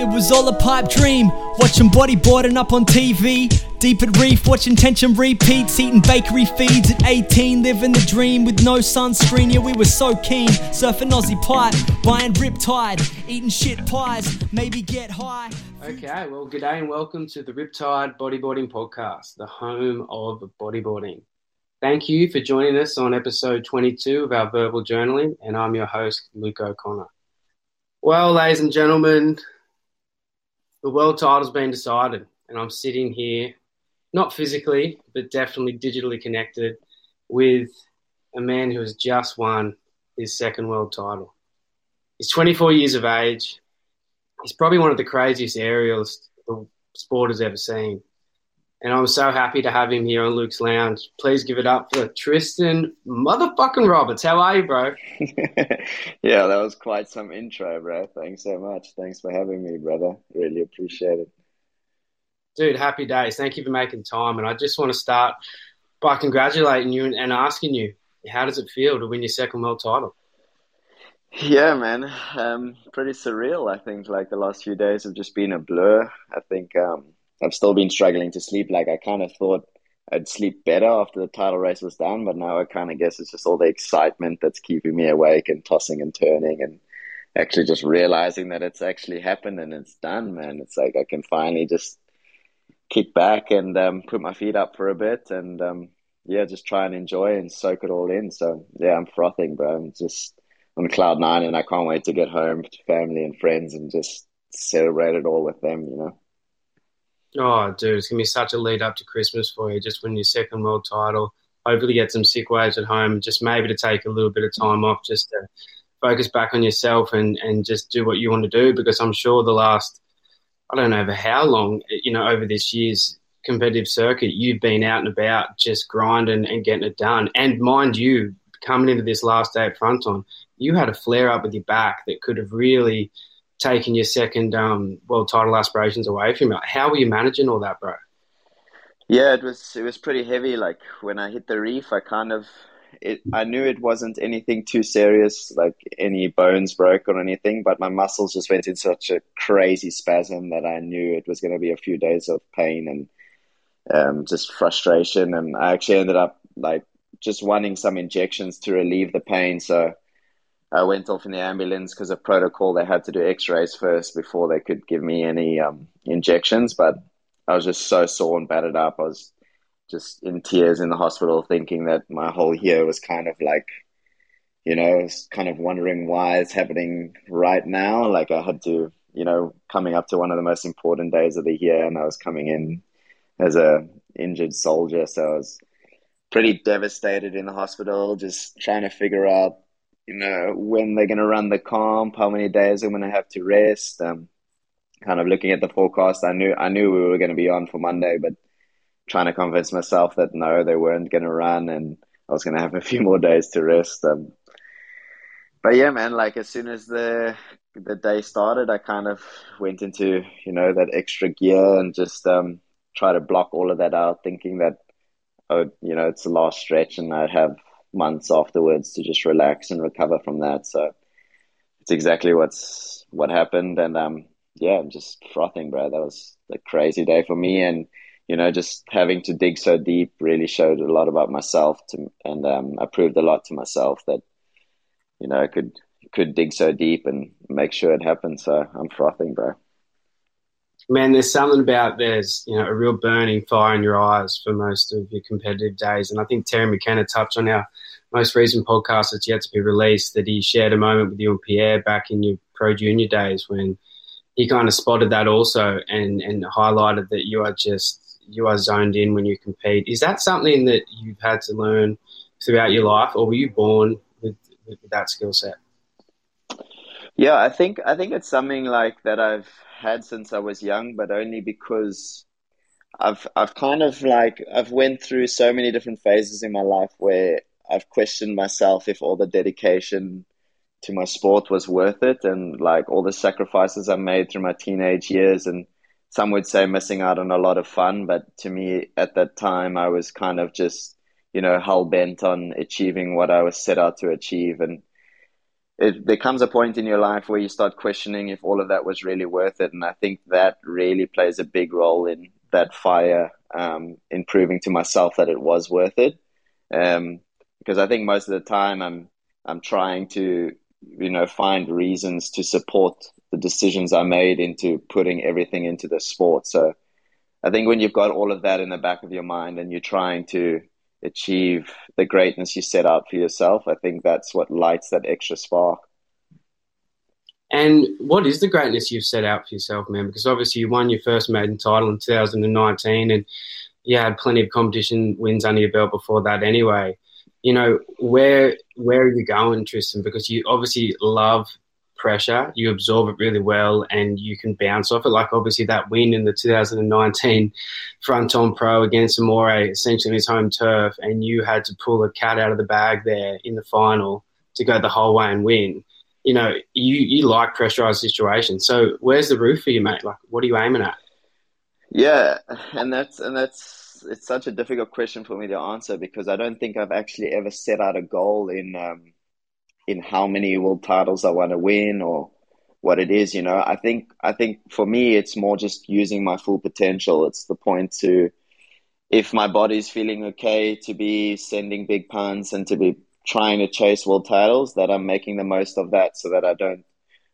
It was all a pipe dream, watching bodyboarding up on TV. Deep at reef, watching tension repeats, eating bakery feeds at 18, living the dream with no sunscreen. Yeah, we were so keen, surfing Aussie pipe, buying Riptide, eating shit pies, maybe get high. Okay, well, good day and welcome to the Riptide Bodyboarding Podcast, the home of bodyboarding. Thank you for joining us on episode 22 of our verbal journaling, and I'm your host, Luke O'Connor. Well, ladies and gentlemen, the world title's been decided, and I'm sitting here, not physically, but definitely digitally connected with a man who has just won his second world title. He's 24 years of age. He's probably one of the craziest aerials the sport has ever seen. And I'm so happy to have him here on Luke's Lounge. Please give it up for Tristan motherfucking Roberts. How are you, bro? yeah, that was quite some intro, bro. Thanks so much. Thanks for having me, brother. Really appreciate it. Dude, happy days. Thank you for making time. And I just want to start by congratulating you and, asking you, how does it feel to win your second world title? Yeah, man. Um, pretty surreal. I think like the last few days have just been a blur. I think um, I've still been struggling to sleep. Like I kind of thought I'd sleep better after the title race was done, but now I kind of guess it's just all the excitement that's keeping me awake and tossing and turning and actually just realizing that it's actually happened and it's done, man. It's like I can finally just kick back and um, put my feet up for a bit and um, yeah, just try and enjoy and soak it all in. So yeah, I'm frothing, bro. I'm just on cloud nine and I can't wait to get home to family and friends and just celebrate it all with them, you know. Oh, dude, it's gonna be such a lead up to Christmas for you. Just win your second world title. Hopefully, get some sick waves at home. Just maybe to take a little bit of time off, just to focus back on yourself and and just do what you want to do. Because I'm sure the last, I don't know over how long, you know, over this year's competitive circuit, you've been out and about just grinding and getting it done. And mind you, coming into this last day at Fronton, you had a flare up with your back that could have really taking your second um, world title aspirations away from you. How were you managing all that, bro? Yeah, it was it was pretty heavy. Like when I hit the reef, I kind of it. I knew it wasn't anything too serious, like any bones broke or anything, but my muscles just went in such a crazy spasm that I knew it was going to be a few days of pain and um, just frustration. And I actually ended up like just wanting some injections to relieve the pain. So I went off in the ambulance because of protocol. They had to do X-rays first before they could give me any um, injections. But I was just so sore and battered up. I was just in tears in the hospital, thinking that my whole year was kind of like, you know, kind of wondering why it's happening right now. Like I had to, you know, coming up to one of the most important days of the year, and I was coming in as a injured soldier, so I was pretty devastated in the hospital, just trying to figure out you know, when they're going to run the comp, how many days I'm going to have to rest. Um, kind of looking at the forecast, I knew I knew we were going to be on for Monday, but trying to convince myself that no, they weren't going to run, and I was going to have a few more days to rest. Um, but yeah, man, like as soon as the the day started, I kind of went into you know that extra gear and just um, try to block all of that out, thinking that oh, you know, it's the last stretch, and I'd have months afterwards to just relax and recover from that. So it's exactly what's what happened, and um, yeah, I'm just frothing, bro. That was a crazy day for me, and you know, just having to dig so deep really showed a lot about myself, to, and um, I proved a lot to myself that you know I could could dig so deep and make sure it happened. So I'm frothing, bro man, there's something about there's you know a real burning fire in your eyes for most of your competitive days, and I think Terry McKenna touched on our most recent podcast that's yet to be released that he shared a moment with you and Pierre back in your pro junior days when he kind of spotted that also and and highlighted that you are just you are zoned in when you compete. Is that something that you've had to learn throughout your life, or were you born with, with that skill set? Yeah, I think I think it's something like that I've had since I was young, but only because I've I've kind of like I've went through so many different phases in my life where I've questioned myself if all the dedication to my sport was worth it and like all the sacrifices I made through my teenage years. And some would say missing out on a lot of fun, but to me at that time I was kind of just, you know, hell bent on achieving what I was set out to achieve. And it there comes a point in your life where you start questioning if all of that was really worth it, and I think that really plays a big role in that fire um, in proving to myself that it was worth it. Um, because I think most of the time I'm I'm trying to you know find reasons to support the decisions I made into putting everything into the sport. So I think when you've got all of that in the back of your mind and you're trying to achieve the greatness you set out for yourself, I think that's what lights that extra spark. And what is the greatness you've set out for yourself, man? Because obviously you won your first maiden title in 2019 and you had plenty of competition wins under your belt before that anyway. You know, where where are you going, Tristan? Because you obviously love pressure, you absorb it really well, and you can bounce off it. Like obviously that win in the 2019 Fronton Pro against Amore, essentially his home turf, and you had to pull a cat out of the bag there in the final to go the whole way and win. You know, you you like pressurized situations. So where's the roof for you, mate? Like, what are you aiming at? Yeah, and that's and that's it's such a difficult question for me to answer because I don't think I've actually ever set out a goal in um, in how many world titles I want to win or what it is. You know, I think I think for me it's more just using my full potential. It's the point to if my body's feeling okay to be sending big punts and to be trying to chase world titles that I'm making the most of that so that I don't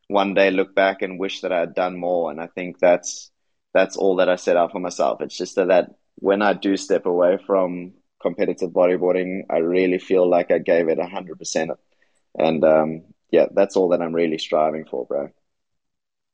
one day look back and wish that I had done more. And I think that's that's all that I set out for myself. It's just that, that when I do step away from competitive bodyboarding, I really feel like I gave it hundred percent and um, yeah, that's all that I'm really striving for, bro.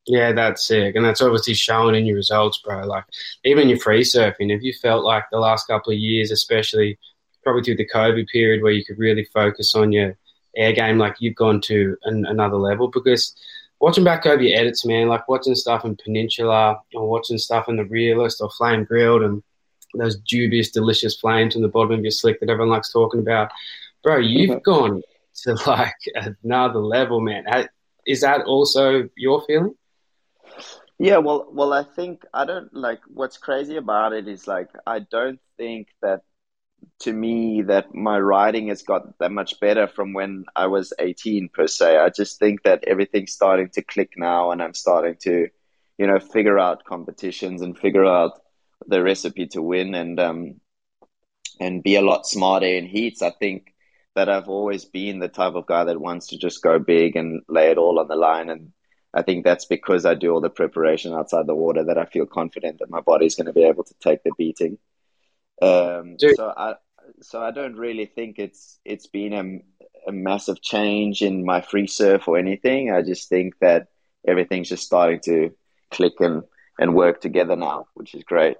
Yeah, that's sick, and that's obviously shown in your results, bro. Like even your free surfing, have you felt like the last couple of years, especially probably through the COVID period, where you could really focus on your air game, like you've gone to an, another level? Because watching back over your edits, man, like watching stuff in Peninsula or watching stuff in the Realist or Flame Grilled and those dubious, delicious flames in the bottom of your slick that everyone likes talking about, bro, you've gone to like another level, man. Is that also your feeling? Yeah, well, well, I think I don't like what's crazy about it is like I don't think that to me that my writing has got that much better from when I was 18 per se. I just think that everything's starting to click now and I'm starting to, you know, figure out competitions and figure out the recipe to win and um and be a lot smarter in heats. I think that I've always been the type of guy that wants to just go big and lay it all on the line. And I think that's because I do all the preparation outside the water that I feel confident that my body's going to be able to take the beating. Um, so I, so I don't really think it's it's been a, a massive change in my free surf or anything. I just think that everything's just starting to click and, and work together now, which is great.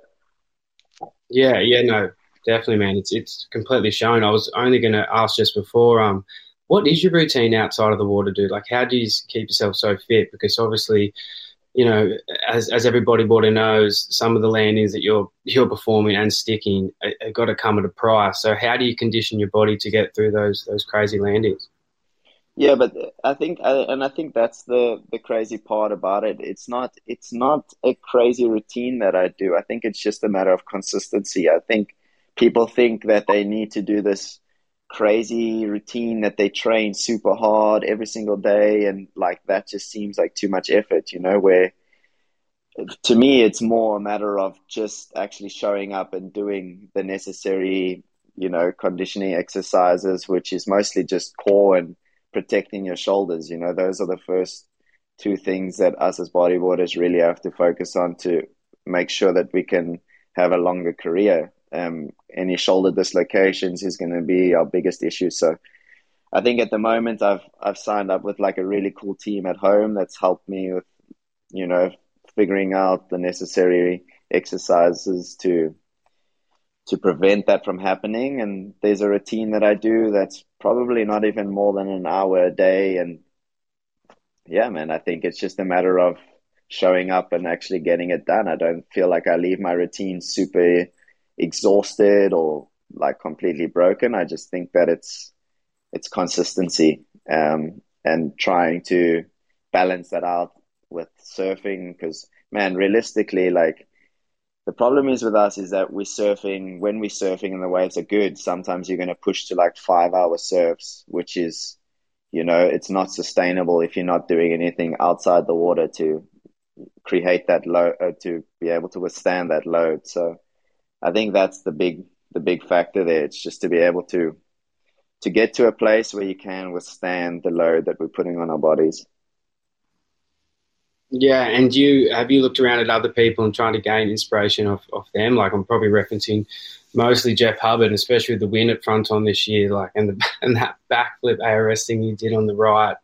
Yeah, yeah, no, definitely, man. It's it's completely shown. I was only going to ask just before, um, what is your routine outside of the water, dude? Like, how do you keep yourself so fit? Because obviously, you know, as as every bodyboarder knows, some of the landings that you're you're performing and sticking have got to come at a price. So, how do you condition your body to get through those those crazy landings? Yeah, but I think, and I think that's the the crazy part about it. It's not it's not a crazy routine that I do. I think it's just a matter of consistency. I think people think that they need to do this crazy routine that they train super hard every single day and like that just seems like too much effort you know where to me it's more a matter of just actually showing up and doing the necessary you know conditioning exercises which is mostly just core and protecting your shoulders you know. Those are the first two things that us as bodyboarders really have to focus on to make sure that we can have a longer career um, any shoulder dislocations is going to be our biggest issue. So I think at the moment I've I've signed up with like a really cool team at home that's helped me with you know figuring out the necessary exercises to to prevent that from happening. And there's a routine that I do that's probably not even more than an hour a day. And yeah man I think it's just a matter of showing up and actually getting it done. I don't feel like I leave my routine super exhausted or like completely broken. I just think that it's it's consistency um, and trying to balance that out with surfing because man, realistically, like the problem is with us is that we're surfing when we're surfing and the waves are good. Sometimes you're going to push to like five hour surfs, which is you know, it's not sustainable if you're not doing anything outside the water to create that load, uh, to be able to withstand that load. So I think that's the big, the big factor there. It's just to be able to, to get to a place where you can withstand the load that we're putting on our bodies. Yeah, and you have you looked around at other people and trying to gain inspiration off, off them? Like I'm probably referencing mostly Jeff Hubbard, especially with the win at Fronton this year, like and the and that backflip ARS thing he did on the right.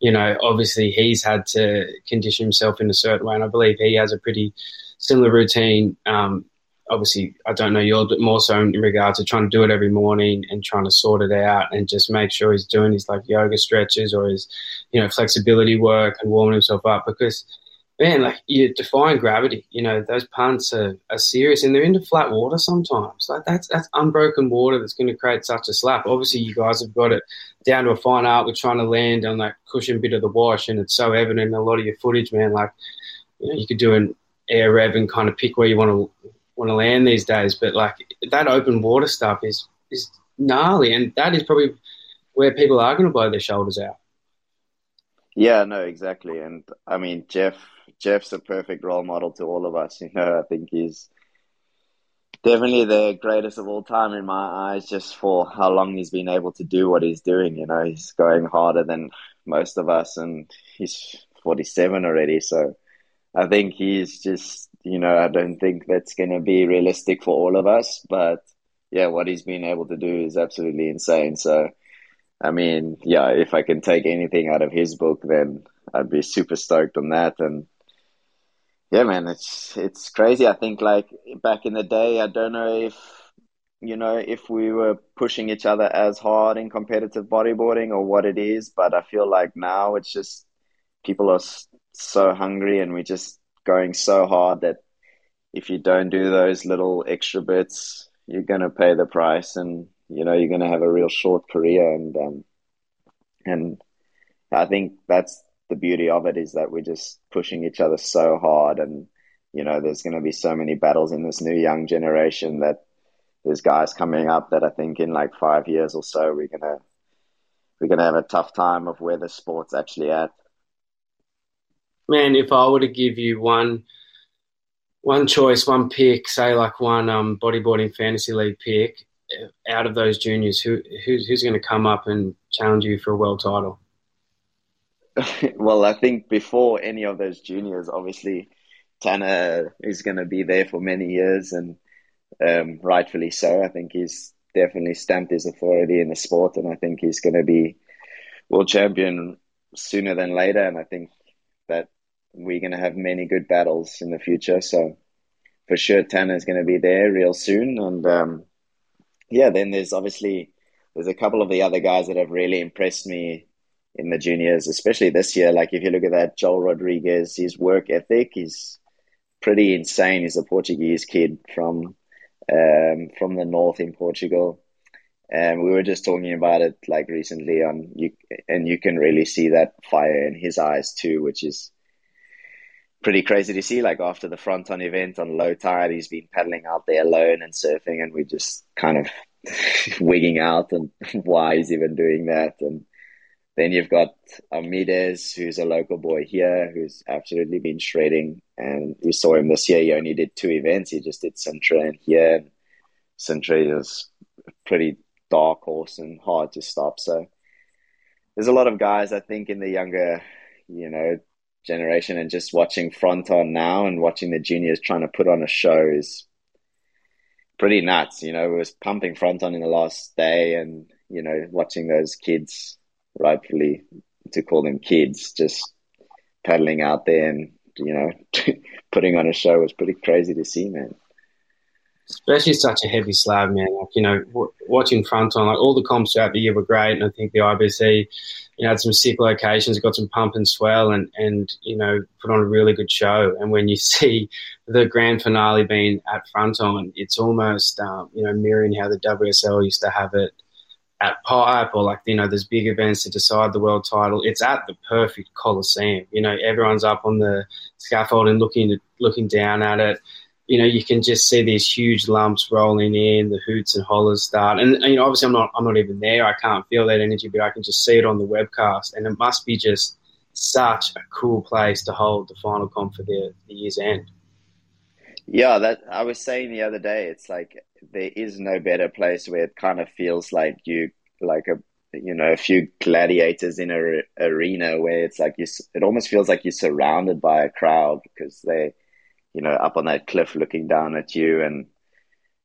You know, obviously he's had to condition himself in a certain way, and I believe he has a pretty similar routine. Um, obviously, I don't know yours, but more so in regards to trying to do it every morning and trying to sort it out and just make sure he's doing his like yoga stretches or his, you know, flexibility work and warming himself up because man, like you're defying gravity. You know, those punts are, are serious and they're into flat water sometimes. Like that's that's unbroken water that's going to create such a slap. Obviously, you guys have got it down to a fine art with trying to land on that cushion bit of the wash, and it's so evident in a lot of your footage, man. Like, you know, you could do an air rev and kind of pick where you want to want to land these days, but like that open water stuff is is gnarly, and that is probably where people are going to blow their shoulders out. Yeah, no, exactly. And I mean, Jeff Jeff's a perfect role model to all of us. You know, I think he's definitely the greatest of all time in my eyes, just for how long he's been able to do what he's doing. You know, he's going harder than most of us, and he's 47 already. So I think he's just, you know, I don't think that's going to be realistic for all of us. But yeah, what he's been able to do is absolutely insane. So, I mean, yeah, if I can take anything out of his book, then I'd be super stoked on that. And yeah, man, it's it's crazy. I think like back in the day, I don't know if you know if we were pushing each other as hard in competitive bodyboarding or what it is, but I feel like now it's just people are so hungry and we're just going so hard that if you don't do those little extra bits, you're gonna pay the price, and you know you're gonna have a real short career. And um, and I think that's the beauty of it is that we're just pushing each other so hard and you know there's going to be so many battles in this new young generation that there's guys coming up that I think in like five years or so we're gonna we're gonna have a tough time of where the sport's actually at. Man, if I were to give you one one choice, one pick, say like one um, bodyboarding fantasy league pick out of those juniors, who who's, who's going to come up and challenge you for a world title? well, I think before any of those juniors, obviously, Tanner is going to be there for many years, and um, rightfully so. I think he's definitely stamped his authority in the sport, and I think he's going to be world champion sooner than later. And I think that we're going to have many good battles in the future. So for sure, Tanner is going to be there real soon, and um, yeah, then there's obviously there's a couple of the other guys that have really impressed me in the juniors, especially this year. Like if you look at that, Joel Rodriguez, his work ethic is pretty insane. He's a Portuguese kid from um, from the north in Portugal. And we were just talking about it like recently on you, and you can really see that fire in his eyes too, which is pretty crazy to see. Like after the Fronton event on low tide, he's been paddling out there alone and surfing, and we just kind of wigging out and why he's even doing that. And then you've got Amides, who's a local boy here, who's absolutely been shredding. And we saw him this year. He only did two events. He just did Sintra and here. Sintra is pretty dark horse and hard to stop. So there's a lot of guys, I think, in the younger, you know, generation and just watching Fronton now and watching the juniors trying to put on a show is pretty nuts. You know, was pumping Fronton in the last day and, you know, watching those kids rightfully to call them kids, just paddling out there and you know putting on a show was pretty crazy to see, man. Especially such a heavy slab, man. Like you know, w- watching Fronton, like all the comps throughout the year were great, and I think the IBC, you know, had some sick locations, got some pump and swell, and and you know, put on a really good show. And when you see the grand finale being at Fronton, it's almost um, you know mirroring how the WSL used to have it at Pipe or like, you know, there's big events to decide the world title. It's at the perfect Coliseum. You know, everyone's up on the scaffold and looking looking down at it. You know, you can just see these huge lumps rolling in, the hoots and hollers start. And, you know, obviously I'm not, I'm not even there. I can't feel that energy, but I can just see it on the webcast. And it must be just such a cool place to hold the final comp for the, the year's end. Yeah, that I was saying the other day, it's like there is no better place where it kind of feels like you, like a, you know, a few gladiators in a arena where it's like you, it almost feels like you're surrounded by a crowd because they, you know, up on that cliff looking down at you. And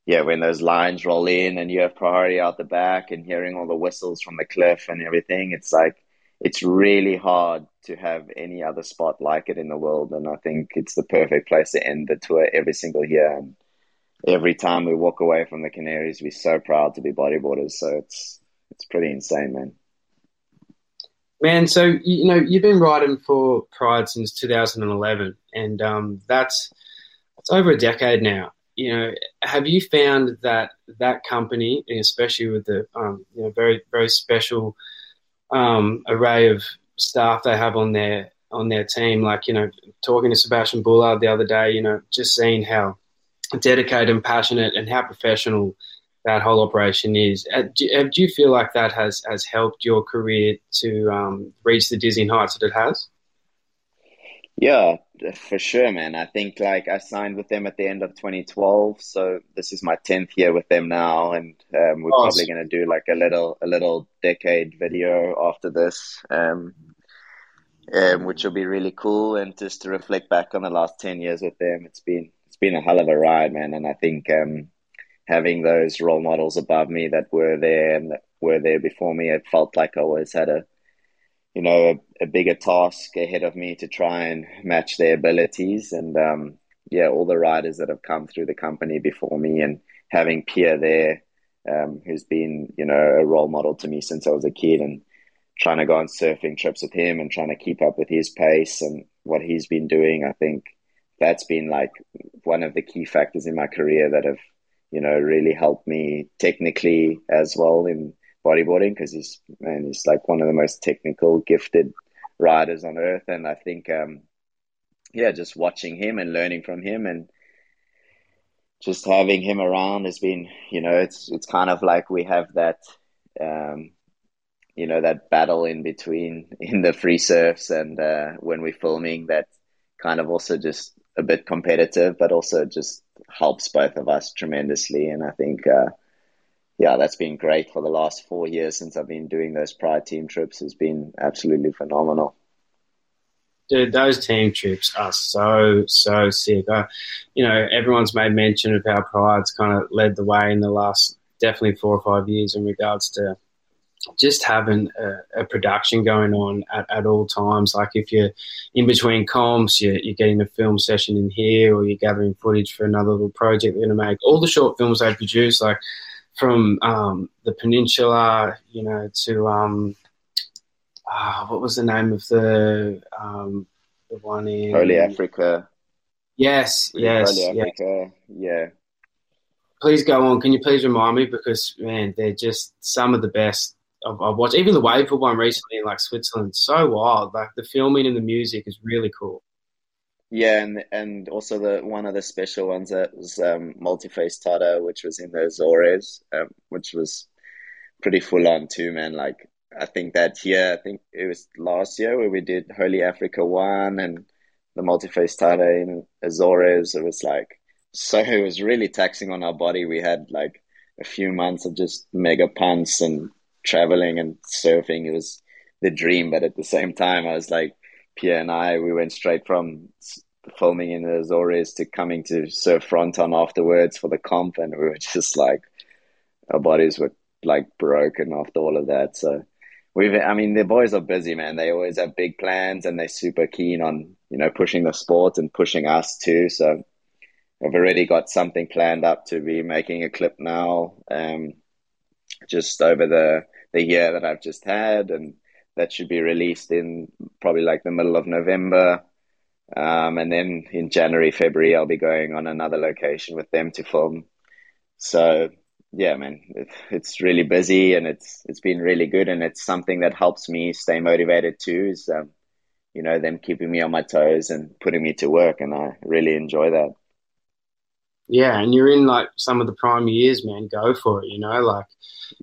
yeah, when those lines roll in and you have priority out the back and hearing all the whistles from the cliff and everything, it's like, it's really hard to have any other spot like it in the world. And I think it's the perfect place to end the tour every single year. And every time we walk away from the Canaries, we're so proud to be bodyboarders. So it's, it's pretty insane, man. Man, so you know you've been riding for Pride since 2011, and um, that's it's over a decade now. You know, have you found that that company, especially with the um, you know very very special um, array of staff they have on their on their team, like you know, talking to Sebastian Bullard the other day, you know, just seeing how dedicated and passionate and how professional that whole operation is. Uh, do, uh, do you feel like that has has helped your career to um, reach the dizzying heights that it has? Yeah, for sure, man. I think like I signed with them at the end of 2012, so this is my 10th year with them now, and um, we're awesome. probably going to do like a little a little decade video after this, um, um, which will be really cool, and just to reflect back on the last 10 years with them. It's been it's been a hell of a ride, man, and I think um, having those role models above me that were there and were there before me, it felt like I always had a, you know, a, a bigger task ahead of me to try and match their abilities. And um, yeah, all the riders that have come through the company before me and having Pierre there, um, who's been, you know, a role model to me since I was a kid and trying to go on surfing trips with him and trying to keep up with his pace and what he's been doing. I think that's been like one of the key factors in my career that have you know, really helped me technically as well in bodyboarding because he's man, he's like one of the most technical, gifted riders on earth. And I think, um, yeah, just watching him and learning from him and just having him around has been, you know, it's it's kind of like we have that, um, you know, that battle in between in the free surfs and uh, when we're filming that kind of also just a bit competitive, but also just helps both of us tremendously. And I think, uh, yeah, that's been great for the last four years since I've been doing those Pride team trips. has been absolutely phenomenal. Dude, those team trips are so so sick. Uh, you know, everyone's made mention of how Pride's kind of led the way in the last definitely four or five years in regards to just having a, a, production going on at, at all times. Like if you're in between comps, you're, you're, getting a film session in here, or you're gathering footage for another little project you're going to make. All the short films I produce, like from um, the Peninsula, you know, to um, uh, what was the name of the um, the one in Holy Africa? Yes, yes, Holy Africa, yeah. yeah. Please go on. Can you please remind me because man, they're just some of the best I've, I've watched even the wave pool one recently in like Switzerland. So wild. Like the filming and the music is really cool. Yeah, and and also the one of the special ones that was um, multi-face Tata, which was in the Azores, um, which was pretty full on too, man. Like I think that year, I think it was last year where we did Holy Africa one and the multi-face Tata in Azores. It was like so it was really taxing on our body. We had like a few months of just mega punts and traveling and surfing. It was the dream, but at the same time, I was like, Pierre and I, we went straight from filming in the Azores to coming to surf Fronton afterwards for the comp, and we were just like, our bodies were like broken after all of that. So we've, I mean, the boys are busy, man. They always have big plans, and they're super keen on you know pushing the sport and pushing us too. So I've already got something planned up to be making a clip now. Um, just over the the year that I've just had, and that should be released in probably like the middle of November. Um, and then in January, February, I'll be going on another location with them to film. So yeah, man, it, it's really busy and it's it's been really good, and it's something that helps me stay motivated too. Is um, you know them keeping me on my toes and putting me to work, and I really enjoy that. yeah, and you're in like some of the prime years, man. Go for it, you know. Like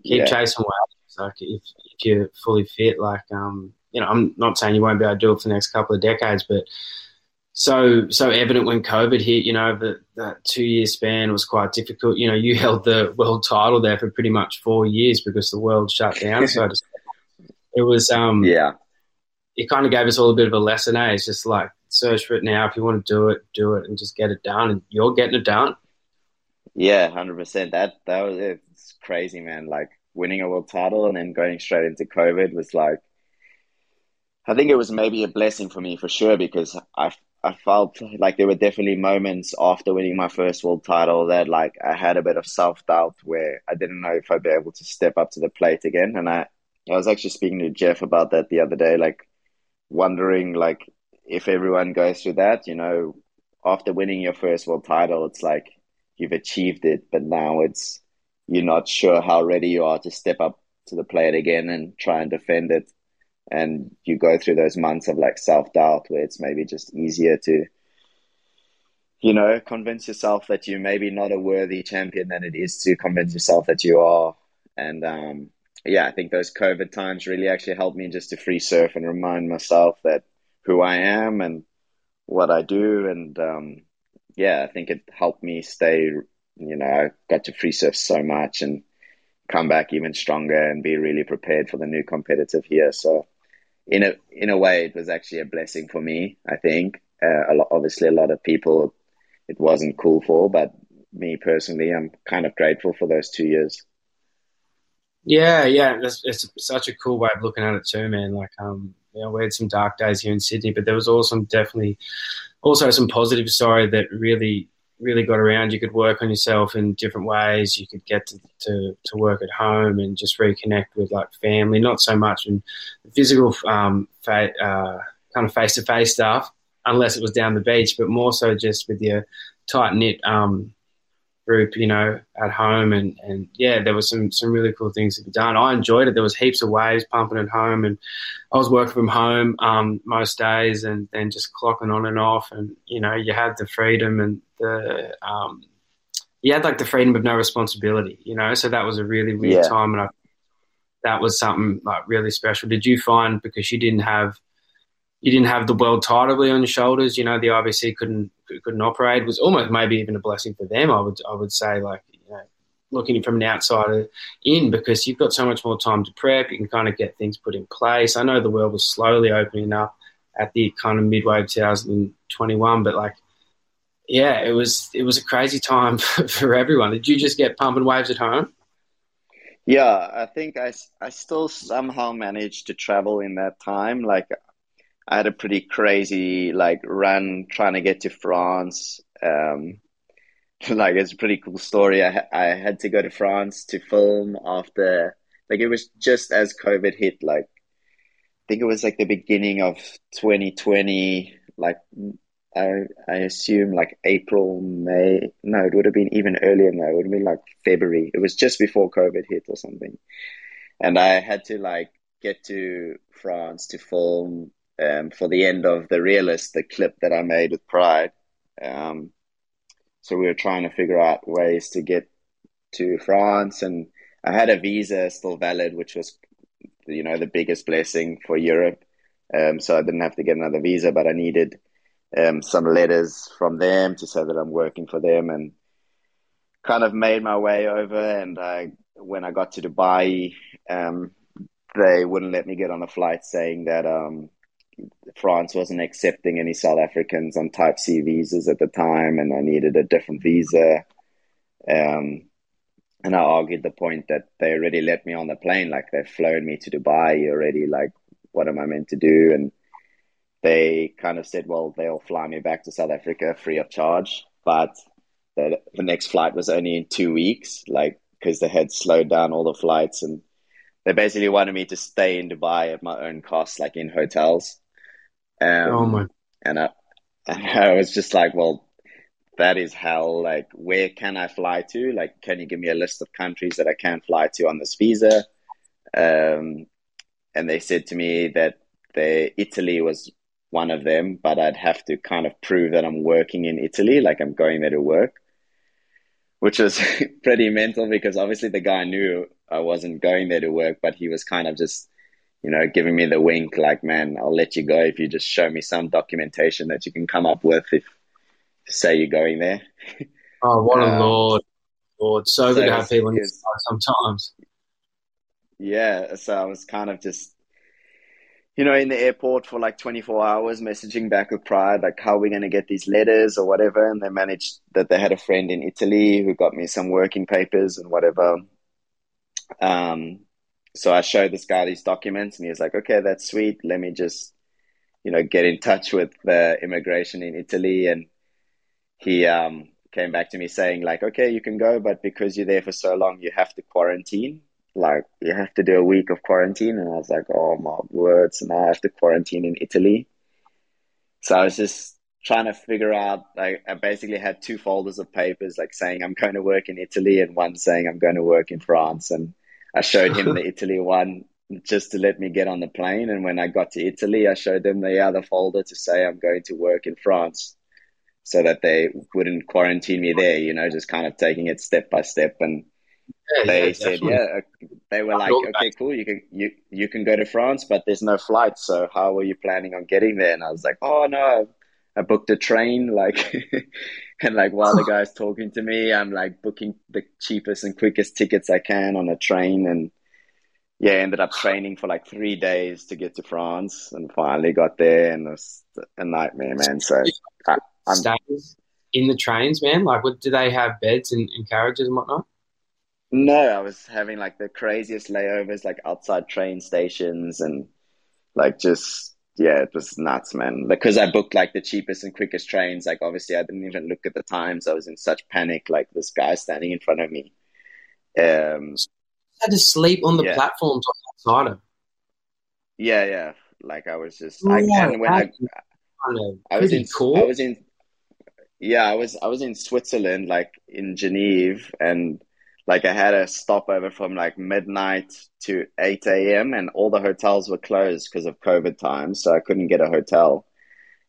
keep yeah. chasing waves. Like if, if you're fully fit, like um, you know, I'm not saying you won't be able to do it for the next couple of decades, but so so evident when COVID hit. You know, that that two year span was quite difficult. You know, you held the world title there for pretty much four years because the world shut down. so it was um yeah, it kind of gave us all a bit of a lesson. Eh? It's just like search for it now. If you want to do it, do it, and just get it done. And you're getting it done. Yeah, hundred percent. That that was it's crazy, man. Like winning a world title and then going straight into COVID was like I think it was maybe a blessing for me for sure because I I felt like there were definitely moments after winning my first world title that like I had a bit of self doubt where I didn't know if I'd be able to step up to the plate again. And I I was actually speaking to Jeff about that the other day, like wondering like if everyone goes through that, you know, after winning your first world title, it's like you've achieved it, but now it's you're not sure how ready you are to step up to the plate again and try and defend it. And you go through those months of like self doubt where it's maybe just easier to you know convince yourself that you're maybe not a worthy champion than it is to convince yourself that you are. And um, yeah i think those covid times really actually helped me just to free surf and remind myself that who i am and what i do. And um, yeah i think it helped me stay you know got to free surf so much and come back even stronger and be really prepared for the new competitive year so in a in a way, it was actually a blessing for me. I think uh, a lot, obviously a lot of people it wasn't cool for, but me personally, I'm kind of grateful for those two years. Yeah, yeah, it's, it's such a cool way of looking at it too, man. Like, um, you know, we had some dark days here in Sydney, but there was also definitely also some positive side that really really got around. You could work on yourself in different ways. You could get to, to, to work at home and just reconnect with like family, not so much in physical um, fa- uh, kind of face to face stuff, unless it was down the beach, but more so just with your tight knit um, group, you know, at home. And, and yeah, there was some, some really cool things to be done. I enjoyed it. There was heaps of waves pumping at home and I was working from home um, most days and then just clocking on and off. And, you know, you had the freedom and the, um, you had like the freedom of no responsibility, you know, so that was a really weird yeah. time. And I, that was something like really special. Did you find because you didn't have, you didn't have the world title on your shoulders. You know, the IBC couldn't couldn't operate. It was almost maybe even a blessing for them. I would I would say like you know, looking from an outsider in because you've got so much more time to prep. You can kind of get things put in place. I know the world was slowly opening up at the kind of midway of 2021, but like yeah, it was it was a crazy time for everyone. Did you just get pumping waves at home? Yeah, I think I, I still somehow managed to travel in that time. Like I had a pretty crazy like run trying to get to France. Um, like it's a pretty cool story. I I had to go to France to film after like it was just as COVID hit. Like I think it was like the beginning of 2020. Like I I assume like April, May. No, it would have been even earlier that. It would have been like February. It was just before COVID hit or something. And I had to like get to France to film um, for the end of the realist, the clip that I made with Pride. Um, so we were trying to figure out ways to get to France, and I had a visa still valid, which was, you know, the biggest blessing for Europe. Um, so I didn't have to get another visa, but I needed um, some letters from them to say that I'm working for them, and kind of made my way over. And I, when I got to Dubai, um, they wouldn't let me get on a flight, saying that um, France wasn't accepting any South Africans on Type C visas at the time, and I needed a different visa. Um, and I argued the point that they already let me on the plane, like they've flown me to Dubai already. Like, what am I meant to do? And they kind of said, well, they'll fly me back to South Africa free of charge, but the, the next flight was only in two weeks, like because they had slowed down all the flights and they basically wanted me to stay in Dubai at my own cost, like in hotels. Um, oh my! And I, and I was just like, well, that is hell. Like, where can I fly to? Like, can you give me a list of countries that I can fly to on this visa? Um, and they said to me that the Italy was one of them, but I'd have to kind of prove that I'm working in Italy, like I'm going there to work. which was pretty mental because obviously the guy knew I wasn't going there to work, but he was kind of just, you know, giving me the wink, like, man, I'll let you go if you just show me some documentation that you can come up with if say you're going there. Oh, what a um, lord, lord! So, so good to have people in sometimes. Yeah, so I was kind of just you know, in the airport for like 24 hours, messaging back with Pride, like how are we going to get these letters or whatever. And they managed that they had a friend in Italy who got me some working papers and whatever. Um, so I showed this guy these documents and he was like, okay, that's sweet. Let me just, you know, get in touch with the immigration in Italy. And he, um, came back to me saying like, okay, you can go, but because you're there for so long, you have to quarantine like you have to do a week of quarantine and i was like oh my words now i have to quarantine in italy so i was just trying to figure out like i basically had two folders of papers like saying i'm going to work in italy and one saying i'm going to work in france and i showed him the italy one just to let me get on the plane. And when i got to italy i showed them the other folder to say i'm going to work in france so that they wouldn't quarantine me there you know just kind of taking it step by step. And yeah, they yeah, said, yeah, uh, they were like, okay, cool, you can you you can go to France, but there's no flight. So how are you planning on getting there? And I was like, oh no, I booked a train, like, and like while the guy's talking to me, I'm like booking the cheapest and quickest tickets I can on a train, and yeah, ended up training for like three days to get to France, and finally got there, and it was a nightmare, man. So I, am in the trains, man. Like, what do they have beds and, and carriages and whatnot? No, I was having like the craziest layovers, like outside train stations, and like just yeah, it was nuts, man. Because I booked like the cheapest and quickest trains. Like obviously, I didn't even look at the times. I was in such panic. Like this guy standing in front of me. Um, had to sleep on the yeah. platforms outside of. Yeah, yeah. Like I was just, I, yeah, and when I, I was in, cool. I was in, yeah, I was, I was in Switzerland, like in Geneva, and like I had a stopover from like midnight to 8 a.m. and all the hotels were closed because of COVID times. So I couldn't get a hotel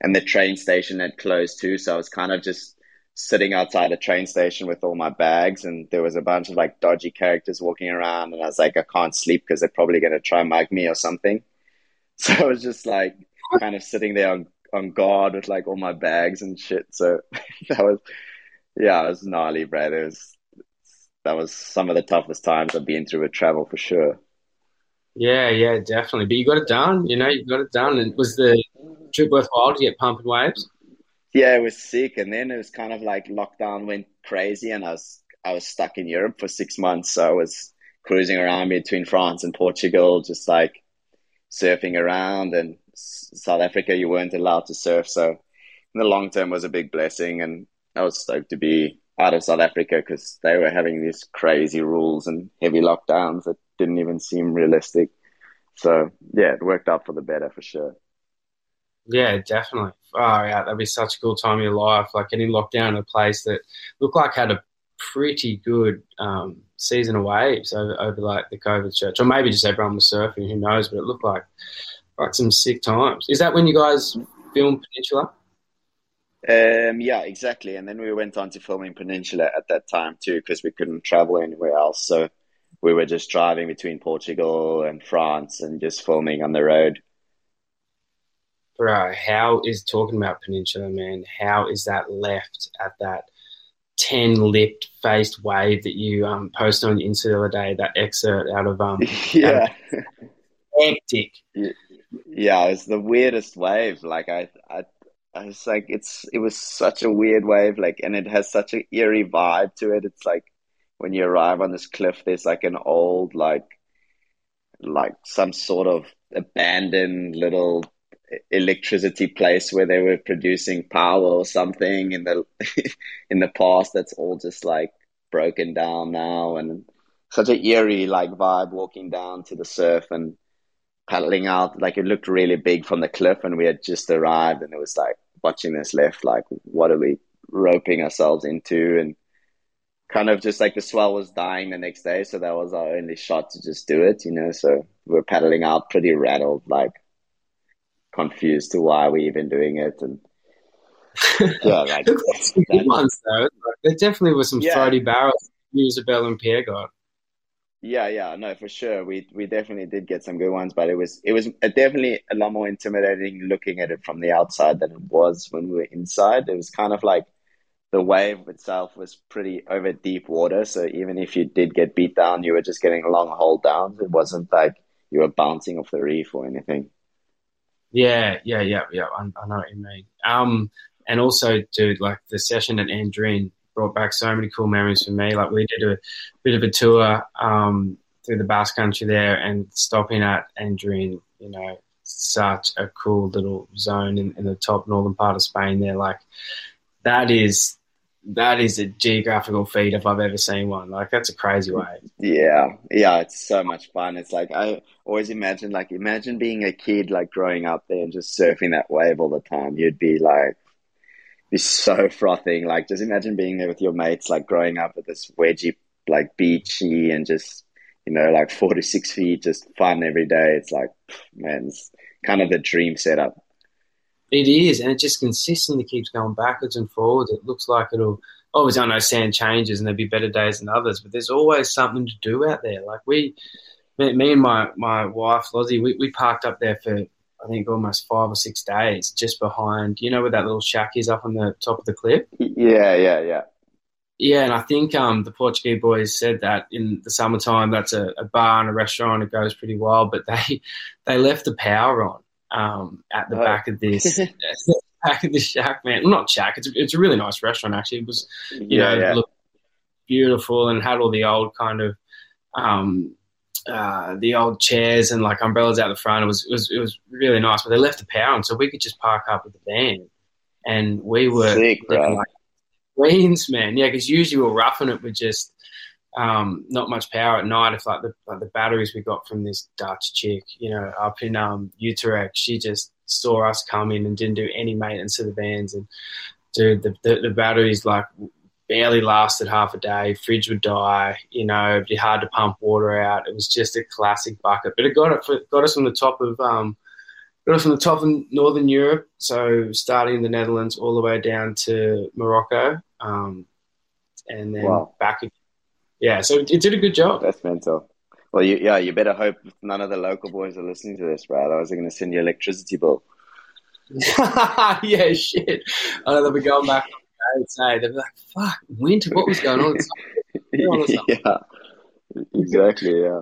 and the train station had closed too. So I was kind of just sitting outside a train station with all my bags and there was a bunch of like dodgy characters walking around and I was like, I can't sleep because they're probably going to try and mug me or something. So I was just like kind of sitting there on, on guard with like all my bags and shit. So that was, yeah, it was gnarly, bro. It was, that was some of the toughest times I've been through with travel for sure. Yeah, yeah, definitely. But you got it done. You know, you got it done. And was the trip worthwhile to get pumping waves? Yeah, it was sick. And then it was kind of like lockdown went crazy, and I was I was stuck in Europe for six months. So I was cruising around between France and Portugal, just like surfing around. And South Africa, you weren't allowed to surf. So in the long term, was a big blessing, and I was stoked to be out of South Africa because they were having these crazy rules and heavy lockdowns that didn't even seem realistic. So yeah, it worked out for the better for sure. Yeah, definitely. Oh yeah, that'd be such a cool time of your life. Like getting locked down in a place that looked like had a pretty good um, season of waves over, over like the COVID stretch, or maybe just everyone was surfing. Who knows? But it looked like like some sick times. Is that when you guys filmed Peninsula? Um, yeah, exactly. And then we went on to filming Peninsula at that time too, because we couldn't travel anywhere else. So we were just driving between Portugal and France and just filming on the road. Bro, how is talking about Peninsula, man? How is that left at that 10 lipped faced wave that you um, posted on Insta the other day, that excerpt out of um yeah. Hectic. Yeah. yeah, it was the weirdest wave. Like I, I I was like, it's it was such a weird wave, like, and it has such an eerie vibe to it. It's like when you arrive on this cliff, there's like an old, like, like some sort of abandoned little electricity place where they were producing power or something in the in the past. That's all just like broken down now, and such an eerie like vibe walking down to the surf and paddling out. Like it looked really big from the cliff, and we had just arrived, and it was like watching this left, like what are we roping ourselves into? And kind of just like the swell was dying the next day, so that was our only shot to just do it, you know. So we're paddling out pretty rattled, like confused to why we're even doing it. And yeah, like good ones though. There definitely were some Yeah. throaty barrels Isabel and Pierre got. Yeah, yeah, no, for sure. We we definitely did get some good ones, but it was it was definitely a lot more intimidating looking at it from the outside than it was when we were inside. It was kind of like the wave itself was pretty over deep water, so even if you did get beat down, you were just getting long hold downs. It wasn't like you were bouncing off the reef or anything. Yeah, yeah, yeah, yeah. I, I know what you mean. Um, and also, dude, like the session at Andreen brought back so many cool memories for me. Like we did a bit of a tour um, through the Basque Country there, and stopping at Andreen, you know, such a cool little zone in, in the top northern part of Spain. There, like that is that is a geographical feat if I've ever seen one. Like that's a crazy wave. Yeah, yeah, it's so much fun. It's like I always imagine, like imagine being a kid, like growing up there and just surfing that wave all the time. You'd be like, be so frothing. Like just imagine being there with your mates, like growing up at this wedgy, like beachy and just you know, like four to six feet, just fun every day. It's like, man, it's kind of the dream setup. It is, and it just consistently keeps going backwards and forwards. It looks like it'll always. I know sand changes, and there'll be better days than others, but there's always something to do out there. Like we, me, me and my my wife Lozzie, we, we parked up there for I think almost five or six days, just behind. You know where that little shack is up on the top of the cliff. Yeah, yeah, yeah. Yeah, and I think um, the Portuguese boys said that in the summertime, that's a, a bar and a restaurant. It goes pretty well, but they they left the power on um, at the Oh. back of this back of this shack, man. Well, not shack. It's a, it's a really nice restaurant actually. It was you Yeah, know yeah. beautiful and had all the old kind of um, uh, the old chairs and like umbrellas out the front. It was it was it was really nice, but they left the power on, so we could just park up with the van, and we were Sick, like queens, man. Yeah, because usually we're roughing it with just um, not much power at night. If like the like the batteries we got from this Dutch chick, you know, up in um, Utrecht, she just saw us coming and didn't do any maintenance to the vans. And dude, the the, the batteries like barely lasted half a day. Fridge would die. You know, it'd be hard to pump water out. It was just a classic bucket, but it got it for, got us from the top of um, got us from the top of northern Europe. So starting in the Netherlands all the way down to Morocco, um, and then Wow. back. again. Yeah, so it, it did a good job. That's mental. Well, you, yeah, you better hope none of the local boys are listening to this, bro. I they're going to send you electricity bill. yeah, shit. I know they'll be back. They'd be like, "Fuck, winter. What was going on?" Yeah, exactly. Yeah.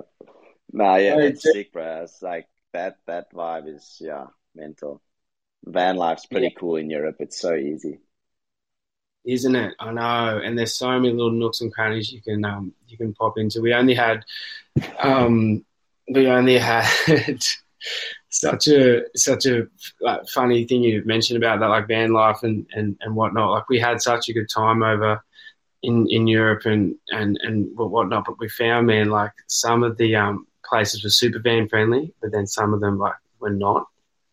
Nah, yeah, that's sick, bro. It's like that. That vibe is yeah, mental. Van life's pretty cool in Europe. It's so easy. isn't it? I know, and there's so many little nooks and crannies you can um you can pop into. We only had um we only had such a such a like, funny thing you mentioned about that like van life and and and whatnot. Like we had such a good time over in in Europe and and and whatnot, but we found man like some of the um places were super van friendly, but then some of them like were not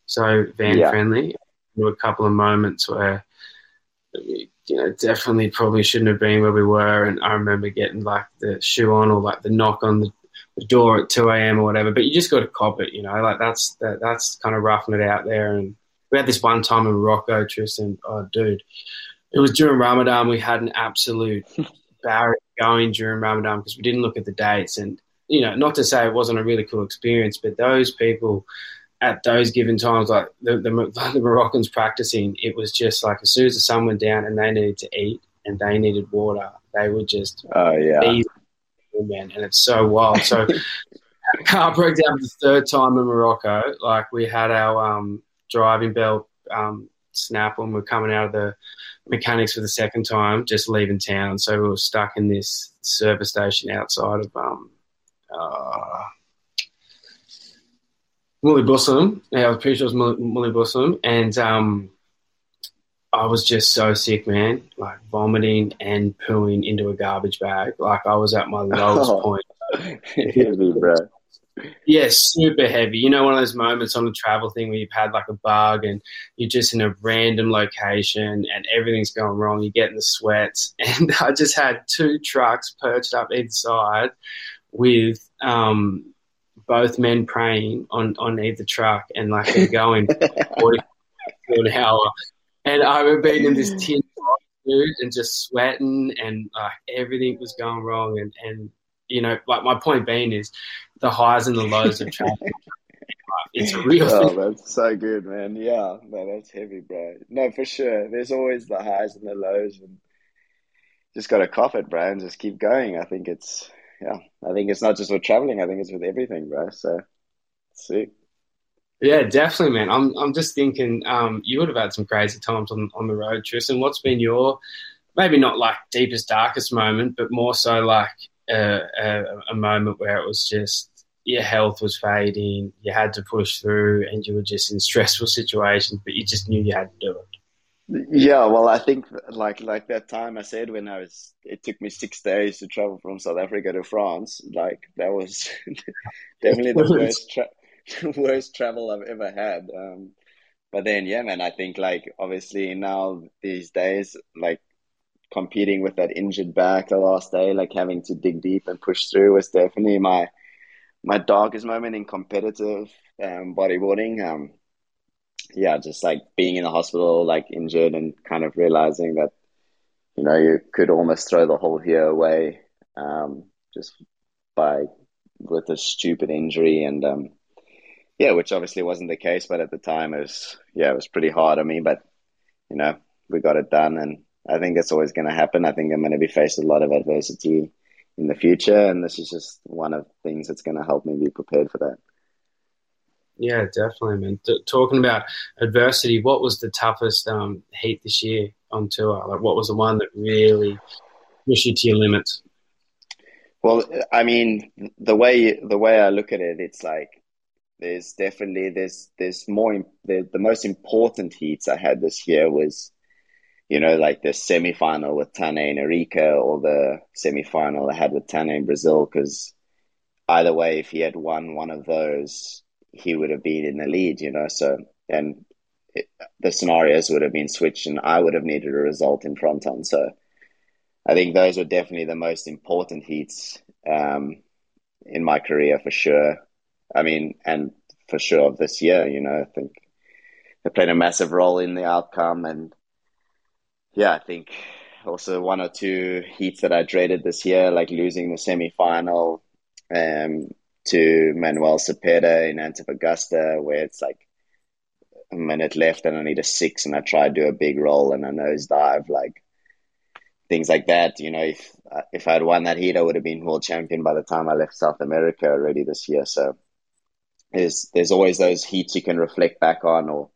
so van Yeah. friendly. There were a couple of moments where you know, definitely probably shouldn't have been where we were. And I remember getting like the shoe on or like the knock on the, the door at 2 a.m. or whatever. But you just got to cop it, you know, like that's that, that's kind of roughing it out there. And we had this one time in Morocco, Tristan. Oh, dude, it was during Ramadan. We had an absolute barrier going during Ramadan because we didn't look at the dates. And, you know, not to say it wasn't a really cool experience, but those people at those given times, like the, the, the Moroccans practicing, it was just like as soon as the sun went down and they needed to eat and they needed water, they would just Oh yeah. Man, and it's so wild. So car broke down for the third time in Morocco. Like we had our um, driving belt um, snap when we are coming out of the mechanics for the second time, just leaving town. So we were stuck in this service station outside of um, uh, Moulay Bousselham. Yeah, I was pretty sure it was Mul- Moulay Bousselham. And um, I was just so sick, man. Like vomiting and pooing into a garbage bag. Like I was at my lowest Oh. point. Heavy, bro. Yeah, super heavy. You know, one of those moments on a travel thing where you've had like a bug and you're just in a random location and everything's going wrong. You're getting the sweats. And I just had two trucks perched up inside with um, both men praying on, on either truck and like they're going 40 an hour. And I remember being in this tin food and just sweating and like everything was going wrong. And, and, you know, like my point being is the highs and the lows of travel. it's a real oh, thing. that's so good, man. Yeah, no, that's heavy, bro. No, for sure. There's always the highs and the lows, and just got to cough it, bro, and just keep going. I think it's, yeah, I think it's not just with traveling. I think it's with everything, bro. So, see. Yeah, definitely, man. I'm I'm just thinking, um, you would have had some crazy times on, on the road, Tristan. What's been your maybe not like deepest, darkest moment, but more so like a, a, a moment where it was just your health was fading, you had to push through, and you were just in stressful situations, but you just knew you had to do it. Yeah, well, I think like like that time I said when I was, it took me six days to travel from South Africa to France. Like that was definitely the worst. Tra- worst travel I've ever had. Um, but then, yeah, man, I think like obviously now these days, like competing with that injured back the last day, like having to dig deep and push through was definitely my my darkest moment in competitive um, bodyboarding. Um, yeah, just like being in the hospital, like injured, and kind of realizing that you know you could almost throw the whole year away um, just by with a stupid injury and um, yeah, which obviously wasn't the case, but at the time it was, yeah, it was pretty hard on me, but you know, we got it done and I think that's always going to happen. I think I'm going to be faced with a lot of adversity in the future. And this is just one of the things that's going to help me be prepared for that. Yeah, definitely, man. T- talking about adversity, what was the toughest um, heat this year on tour? Like, what was the one that really pushed you to your limits? Well, I mean, the way the way I look at it, it's like there's definitely there's there's more the, the most important heats I had this year was you know like the semi final with Tane in Arica or the semi final I had with Tane in Brazil because either way if he had won one of those he would have been in the lead you know? So and it, the scenarios would have been switched and I would have needed a result in Fronton so I think those were definitely the most important heats um, in my career for sure I mean, and for sure this year, you know, I think they played a massive role in the outcome. And yeah, I think also one or two heats that I dreaded this year, like losing the semi final um, to Manuel Cepeda in Antofagasta, where it's like a minute left and I need a six and I try to do a big roll and a nosedive, like things like that. You know, if if I had won that heat, I would have been world champion by the time I left South America already this year. So there's there's always those heats you can reflect back on, or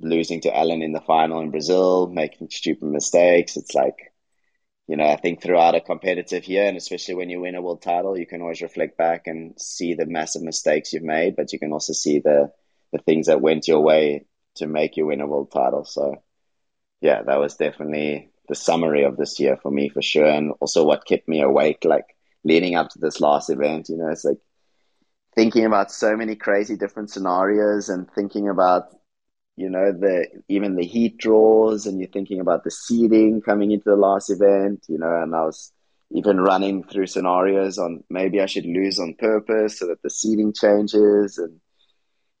losing to Alan in the final in Brazil, making stupid mistakes. It's like, you know, I think throughout a competitive year, and especially when you win a world title, you can always reflect back and see the massive mistakes you've made, but you can also see the the things that went your way to make you win a world title. So, yeah, that was definitely the summary of this year for me for sure, and also what kept me awake, like leading up to this last event. You know, it's like thinking about so many crazy different scenarios and thinking about you know the even the heat draws and you're thinking about the seeding coming into the last event you know and i was even running through scenarios on maybe i should lose on purpose so that the seeding changes and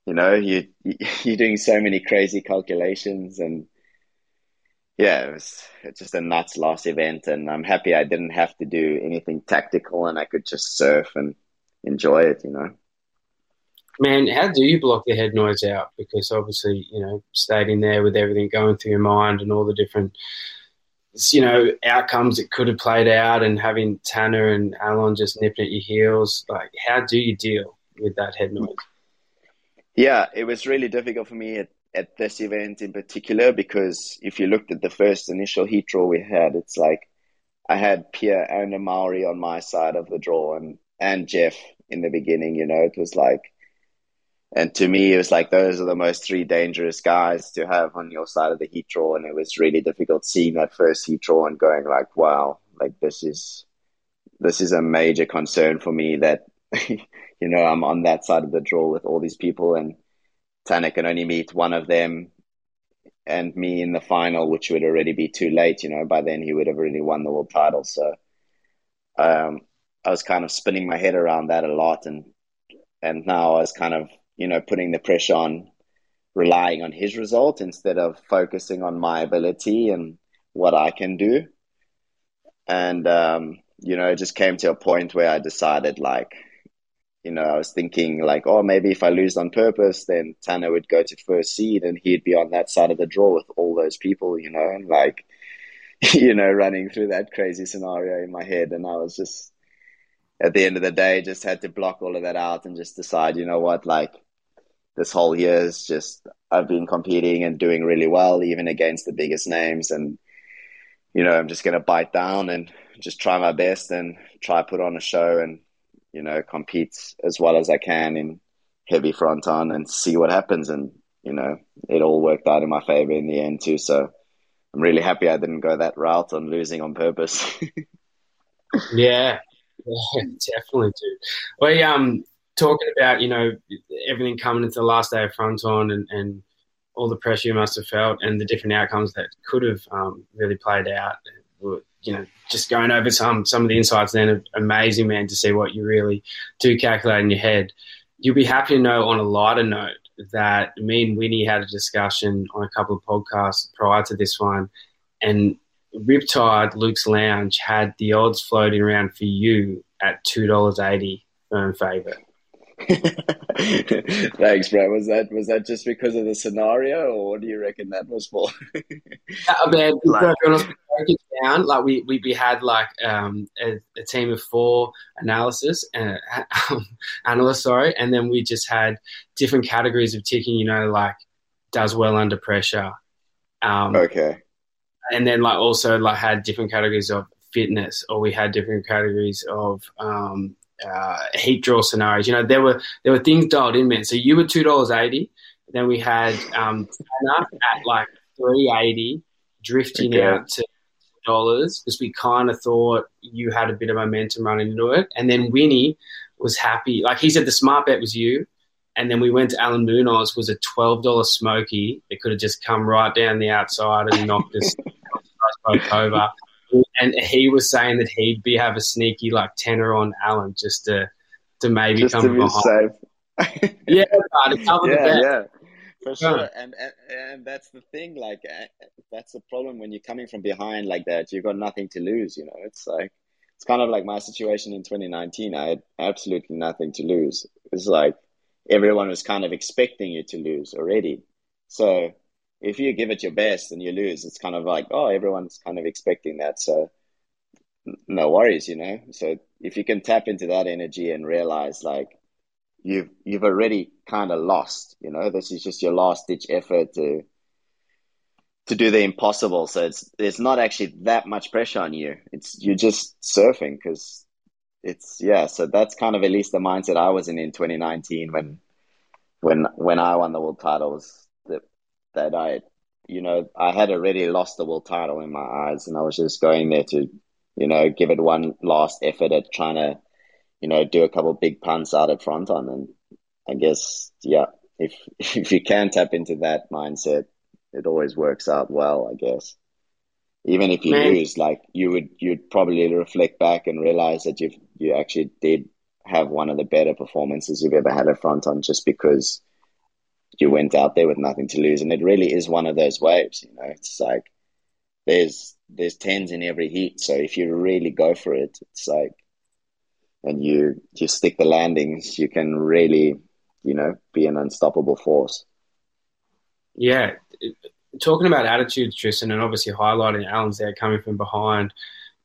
you know you you're doing so many crazy calculations and yeah it was it's just a nuts last event and i'm happy i didn't have to do anything tactical and i could just surf and enjoy it you know Man, how do you block the head noise out? Because obviously, you know, staying there with everything going through your mind and all the different, you know, outcomes that could have played out, and having Tanner and Alan just nipping at your heels. Like, how do you deal with that head noise? Yeah, it was really difficult for me at, at this event in particular because if you looked at the first initial heat draw we had, it's like I had Pierre and Mauri on my side of the draw and and Jeff in the beginning. You know, it was like and to me, it was like those are the most three dangerous guys to have on your side of the heat draw. And it was really difficult seeing that first heat draw and going like, wow, like this is, this is a major concern for me that, you know, I'm on that side of the draw with all these people and Tanner can only meet one of them and me in the final, which would already be too late, you know, by then he would have already won the world title. So, um, I was kind of spinning my head around that a lot and, and now I was kind of you know, putting the pressure on relying on his result instead of focusing on my ability and what I can do. And, um, you know, it just came to a point where I decided, like, you know, I was thinking, like, oh, maybe if I lose on purpose, then Tanner would go to first seed and he'd be on that side of the draw with all those people, you know, and like, you know, running through that crazy scenario in my head. And I was just, at the end of the day, just had to block all of that out and just decide, you know what, like, this whole year is just, I've been competing and doing really well, even against the biggest names. And, you know, I'm just going to bite down and just try my best and try put on a show and, you know, compete as well as I can in heavy Fronton and see what happens. And, you know, it all worked out in my favor in the end too. So I'm really happy I didn't go that route on losing on purpose. yeah, yeah, definitely, dude. Well, um, talking about you know everything coming into the last day of Fronton and, and all the pressure you must have felt and the different outcomes that could have um, really played out. You know, just going over some some of the insights. Then amazing, man, to see what you really do calculate in your head. You'll be happy to know on a lighter note that me and Winnie had a discussion on a couple of podcasts prior to this one, and Riptide Luke's Lounge had the odds floating around for you at two dollars eighty firm favourite. Thanks, bro. Was that was that just because of the scenario, or what do you reckon that was for? uh, man, like, break down. Like we, we, we had like um, a, a, team of four analysis uh, um, analysts, sorry, and then we just had different categories of ticking. You know, like does well under pressure. Um, okay. And then like also like had different categories of fitness, or we had different categories of um, uh, heat draw scenarios. You know, there were there were things dialed in, man. So you were two dollars eighty. Then we had um, Tanner at like three eighty, drifting okay. out to dollars because we kind of thought you had a bit of momentum running into it. And then Winnie was happy. Like he said, the smart bet was you. And then we went to Alan Munoz was a twelve dollar smoky that could have just come right down the outside and knocked us both over and he was saying that he'd be have a sneaky like tenner on Alan just to to maybe just come to behind. Safe. yeah, to cover yeah, the bet. Yeah, for sure. And, and and that's the thing. Like uh, that's the problem when you're coming from behind like that. You've got nothing to lose. You know, it's like it's kind of like my situation in 2019. I had absolutely nothing to lose. It's like everyone was kind of expecting you to lose already. So if you give it your best and you lose, it's kind of like, oh, everyone's kind of expecting that. So no worries, you know. So if you can tap into that energy and realize like you've you've already kind of lost, you know, this is just your last ditch effort to to do the impossible. So it's there's not actually that much pressure on you. It's you're just surfing because it's yeah. So that's kind of at least the mindset I was in in 2019 when when when I won the world titles that I, you know, I had already lost the world title in my eyes, and I was just going there to, you know, give it one last effort at trying to, you know, do a couple big punts out at Fronton, and I guess, yeah, if if you can tap into that mindset, it always works out well, I guess. Even if you Man. lose, like you would, you'd probably reflect back and realize that you you actually did have one of the better performances you've ever had at Fronton, just because you went out there with nothing to lose, and it really is one of those waves. You know, it's like there's there's tens in every heat, so if you really go for it, it's like, and you you stick the landings, you can really, you know, be an unstoppable force. Yeah, talking about attitudes, Tristan, and obviously highlighting Alan's there coming from behind.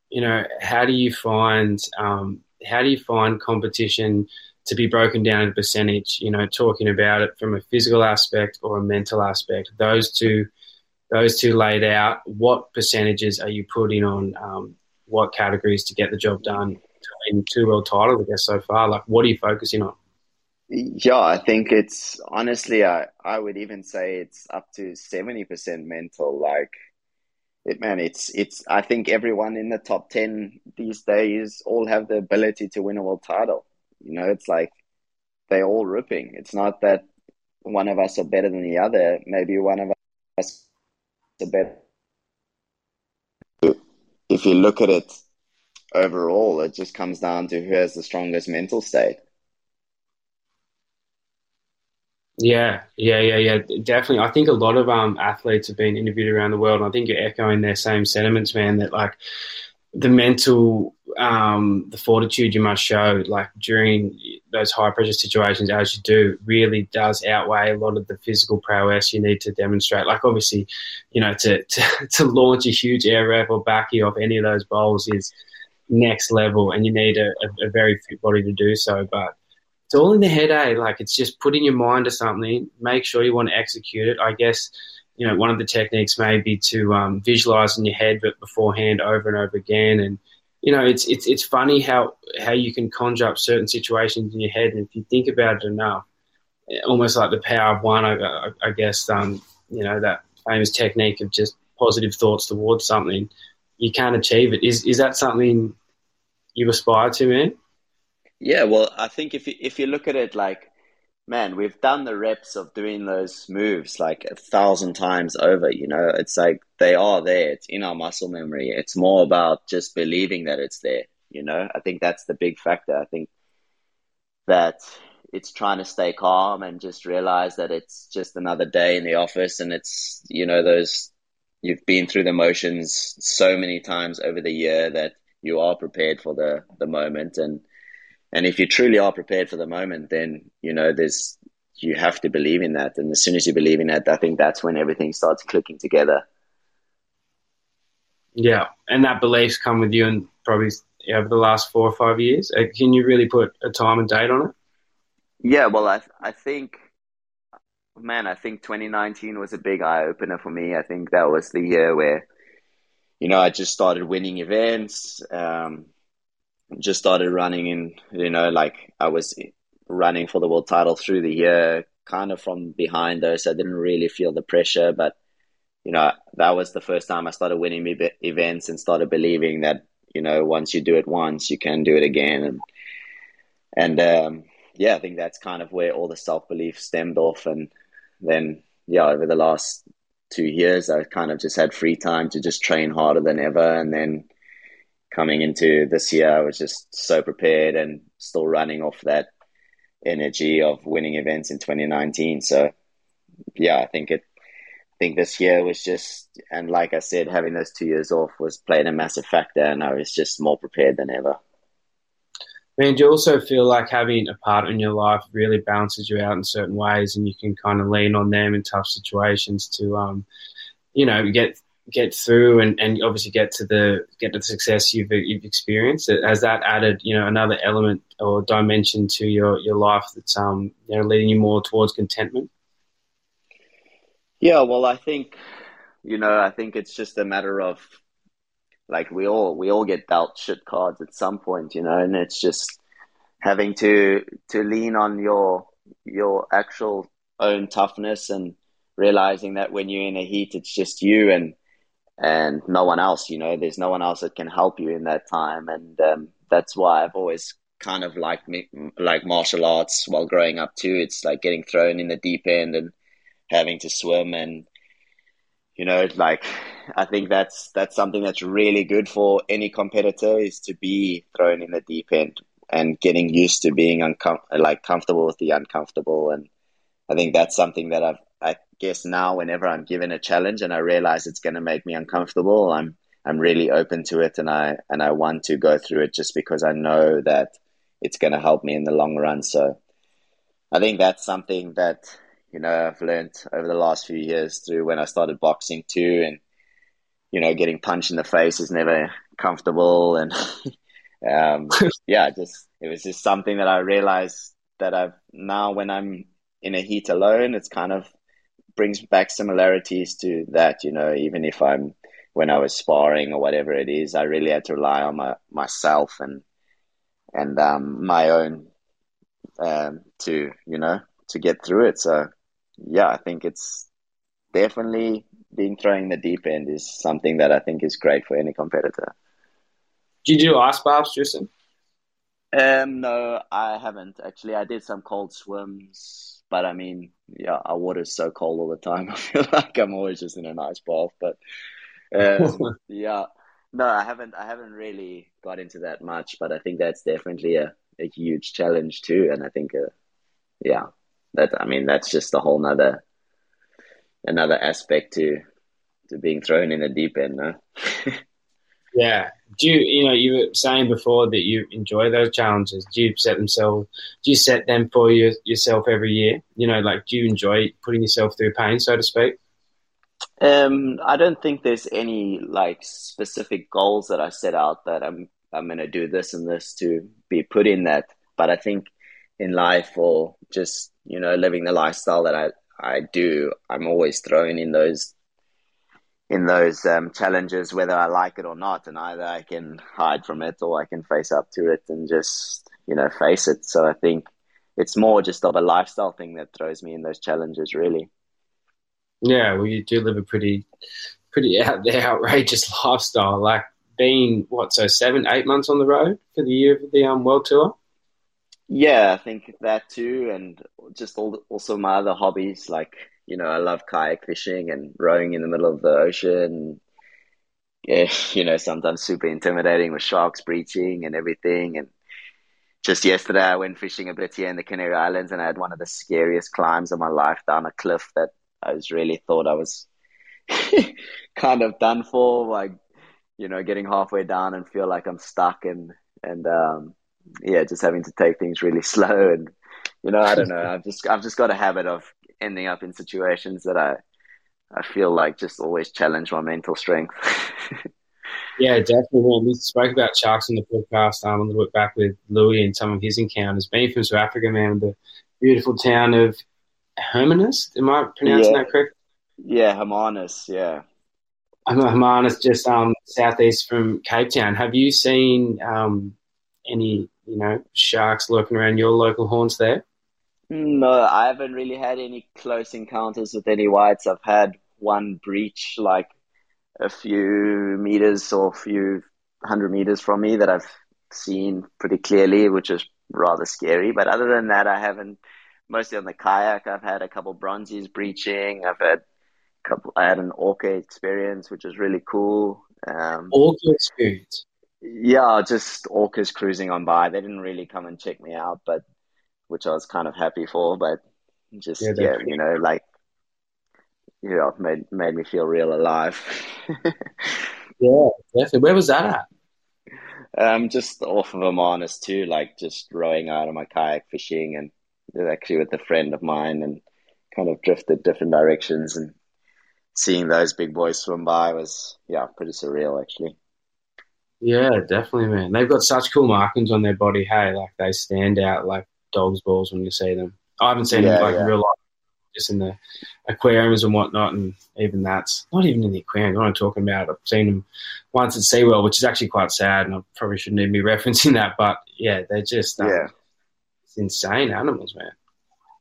You know, how do you find um, how do you find competition? To be broken down in percentage, you know, talking about it from a physical aspect or a mental aspect. Those two, those two laid out. What percentages are you putting on um, what categories to get the job done? In two world titles, I guess so far. Like, what are you focusing on? Yeah, I think it's honestly, I I would even say it's up to seventy percent mental. Like, it man, it's it's. I think everyone in the top ten these days all have the ability to win a world title. You know, it's like they're all ripping. It's not that one of us are better than the other. Maybe one of us are better. If you look at it overall, it just comes down to who has the strongest mental state. Yeah, yeah, yeah, yeah, definitely. I think a lot of um, athletes have been interviewed around the world, and I think you're echoing their same sentiments, man. That like the mental, um, the fortitude you must show, like during those high pressure situations, as you do, really does outweigh a lot of the physical prowess you need to demonstrate. Like obviously, you know, to to, to launch a huge air rep or backy off any of those bowls is next level, and you need a, a, a very fit body to do so. But it's all in the head, eh? Like it's just putting your mind to something, make sure you want to execute it. I guess, you know, one of the techniques may be to um, visualize in your head but beforehand over and over again. And, you know, it's, it's, it's funny how, how you can conjure up certain situations in your head. And if you think about it enough, almost like the power of one, I, I guess, um, you know, that famous technique of just positive thoughts towards something, you can't achieve it. Is, is that something you aspire to, man? Yeah, well, I think if you, if you look at it like, man, we've done the reps of doing those moves like a thousand times over. You know, it's like they are there. It's in our muscle memory. It's more about just believing that it's there. You know, I think that's the big factor. I think that it's trying to stay calm and just realize that it's just another day in the office and it's you know those you've been through the motions so many times over the year that you are prepared for the the moment and and if you truly are prepared for the moment, then you know there's you have to believe in that. And as soon as you believe in that, I think that's when everything starts clicking together. Yeah, and that belief's come with you, and probably over the last four or five years. Uh, can you really put a time and date on it? Yeah, well, I I think, man, I think 2019 was a big eye opener for me. I think that was the year where, you know, I just started winning events. Um, just started running in, you know, like I was running for the world title through the year, kind of from behind though, so I didn't really feel the pressure. But, you know, that was the first time I started winning events and started believing that, you know, once you do it once, you can do it again. And, and, um, yeah, I think that's kind of where all the self belief stemmed off. And then, yeah, over the last two years, I kind of just had free time to just train harder than ever. And then, coming into this year, I was just so prepared and still running off that energy of winning events in 2019. So, yeah, I think it. I think this year was just, and like I said, having those two years off was playing a massive factor, and I was just more prepared than ever. Do you also feel like having a partner in your life really balances you out in certain ways, and you can kind of lean on them in tough situations to, um, you know, get get through and, and obviously get to the get to the success you've you've experienced? Has that added you know another element or dimension to your your life that's um you know leading you more towards contentment? Yeah well i think you know i think it's just a matter of like we all we all get dealt shit cards at some point you know and it's just having to to lean on your your actual own toughness and realizing that when you're in a heat it's just you and and no one else. You know, there's no one else that can help you in that time, and um, that's why I've always kind of liked me like martial arts while growing up too. It's like getting thrown in the deep end and having to swim and you know like i think that's that's something that's really good for any competitor is to be thrown in the deep end and getting used to being uncom- like comfortable with the uncomfortable and i think that's something that i've guess now whenever I'm given a challenge and I realize it's going to make me uncomfortable, I'm I'm really open to it and I and I want to go through it just because I know that it's going to help me in the long run. So I think that's something that you know I've learned over the last few years through when I started boxing too, and you know getting punched in the face is never comfortable, and um, yeah, just it was just something that I realized that I've now when I'm in a heat alone, it's kind of brings back similarities to that. You know, even if I'm when I was sparring or whatever it is, I really had to rely on my myself and and um, my own um, to you know to get through it. So yeah, I think it's definitely being thrown in the deep end is something that I think is great for any competitor. Did you do ice baths, Tristan? Um, no, I haven't actually. I did some cold swims but I mean, yeah, our water's so cold all the time. I feel like I'm always just in a nice bath. But um, yeah, no, I haven't. I haven't really got into that much. But I think that's definitely a, a huge challenge too. And I think, uh, yeah, that I mean that's just a whole nother another aspect to to being thrown in the deep end. No? yeah. Do you you know you were saying before that you enjoy those challenges? Do you set themselves? Do you set them for you, yourself every year? You know, like do you enjoy putting yourself through pain, so to speak? Um, I don't think there's any like specific goals that I set out that I'm I'm gonna do this and this to be put in that. But I think in life or just you know living the lifestyle that I I do, I'm always thrown in those in those um, challenges, whether I like it or not, and either I can hide from it or I can face up to it and just you know face it. So I think it's more just of a lifestyle thing that throws me in those challenges, really. Yeah, well, you do live a pretty, pretty out there outrageous lifestyle. Like being what, so seven, eight months on the road for the year of the um, world tour. Yeah, I think that too, and just all, also my other hobbies. Like you know, I love kayak fishing and rowing in the middle of the ocean. Yeah, you know, sometimes super intimidating with sharks breaching and everything. And just yesterday, I went fishing a bit here in the Canary Islands, and I had one of the scariest climbs of my life down a cliff that I was really thought I was kind of done for, like you know, getting halfway down and feel like I'm stuck and and um, yeah, just having to take things really slow and you know, I don't know. I've just I've just got a habit of ending up in situations that I I feel like just always challenge my mental strength. yeah, definitely. We spoke about sharks in the podcast um, a little bit back with Louis and some of his encounters. Being from South Africa, man, the beautiful town of Hermanus. Am I pronouncing yeah. that correct? Yeah, Hermanus. Yeah. Hermanus, just um, southeast from Cape Town. Have you seen um, any, you know, sharks lurking around your local haunts there? No, I haven't really had any close encounters with any whites. I've had one breach like a few meters or a few hundred meters from me that I've seen pretty clearly, which is rather scary. But other than that, I haven't mostly on the kayak. I've had a couple bronzies breaching. I've had a couple. I had an orca experience, which was really cool. Um, orca experience. Yeah, just orcas cruising on by. They didn't really come and check me out, but which I was kind of happy for. But just yeah, yeah you know, like you know, made made me feel real alive. yeah, definitely. Where was that at? Um, just off of Hermanus too, like just rowing out on my kayak fishing and actually with a friend of mine and kind of drifted different directions and seeing those big boys swim by was yeah pretty surreal actually yeah definitely man they've got such cool markings on their body hey like they stand out like dog's balls when you see them i haven't seen yeah, them like yeah. in real life just in the aquariums and whatnot and even that's not even in the aquarium what i'm talking about i've seen them once at SeaWorld which is actually quite sad and i probably shouldn't even be referencing that but yeah they're just um, yeah it's insane animals, man.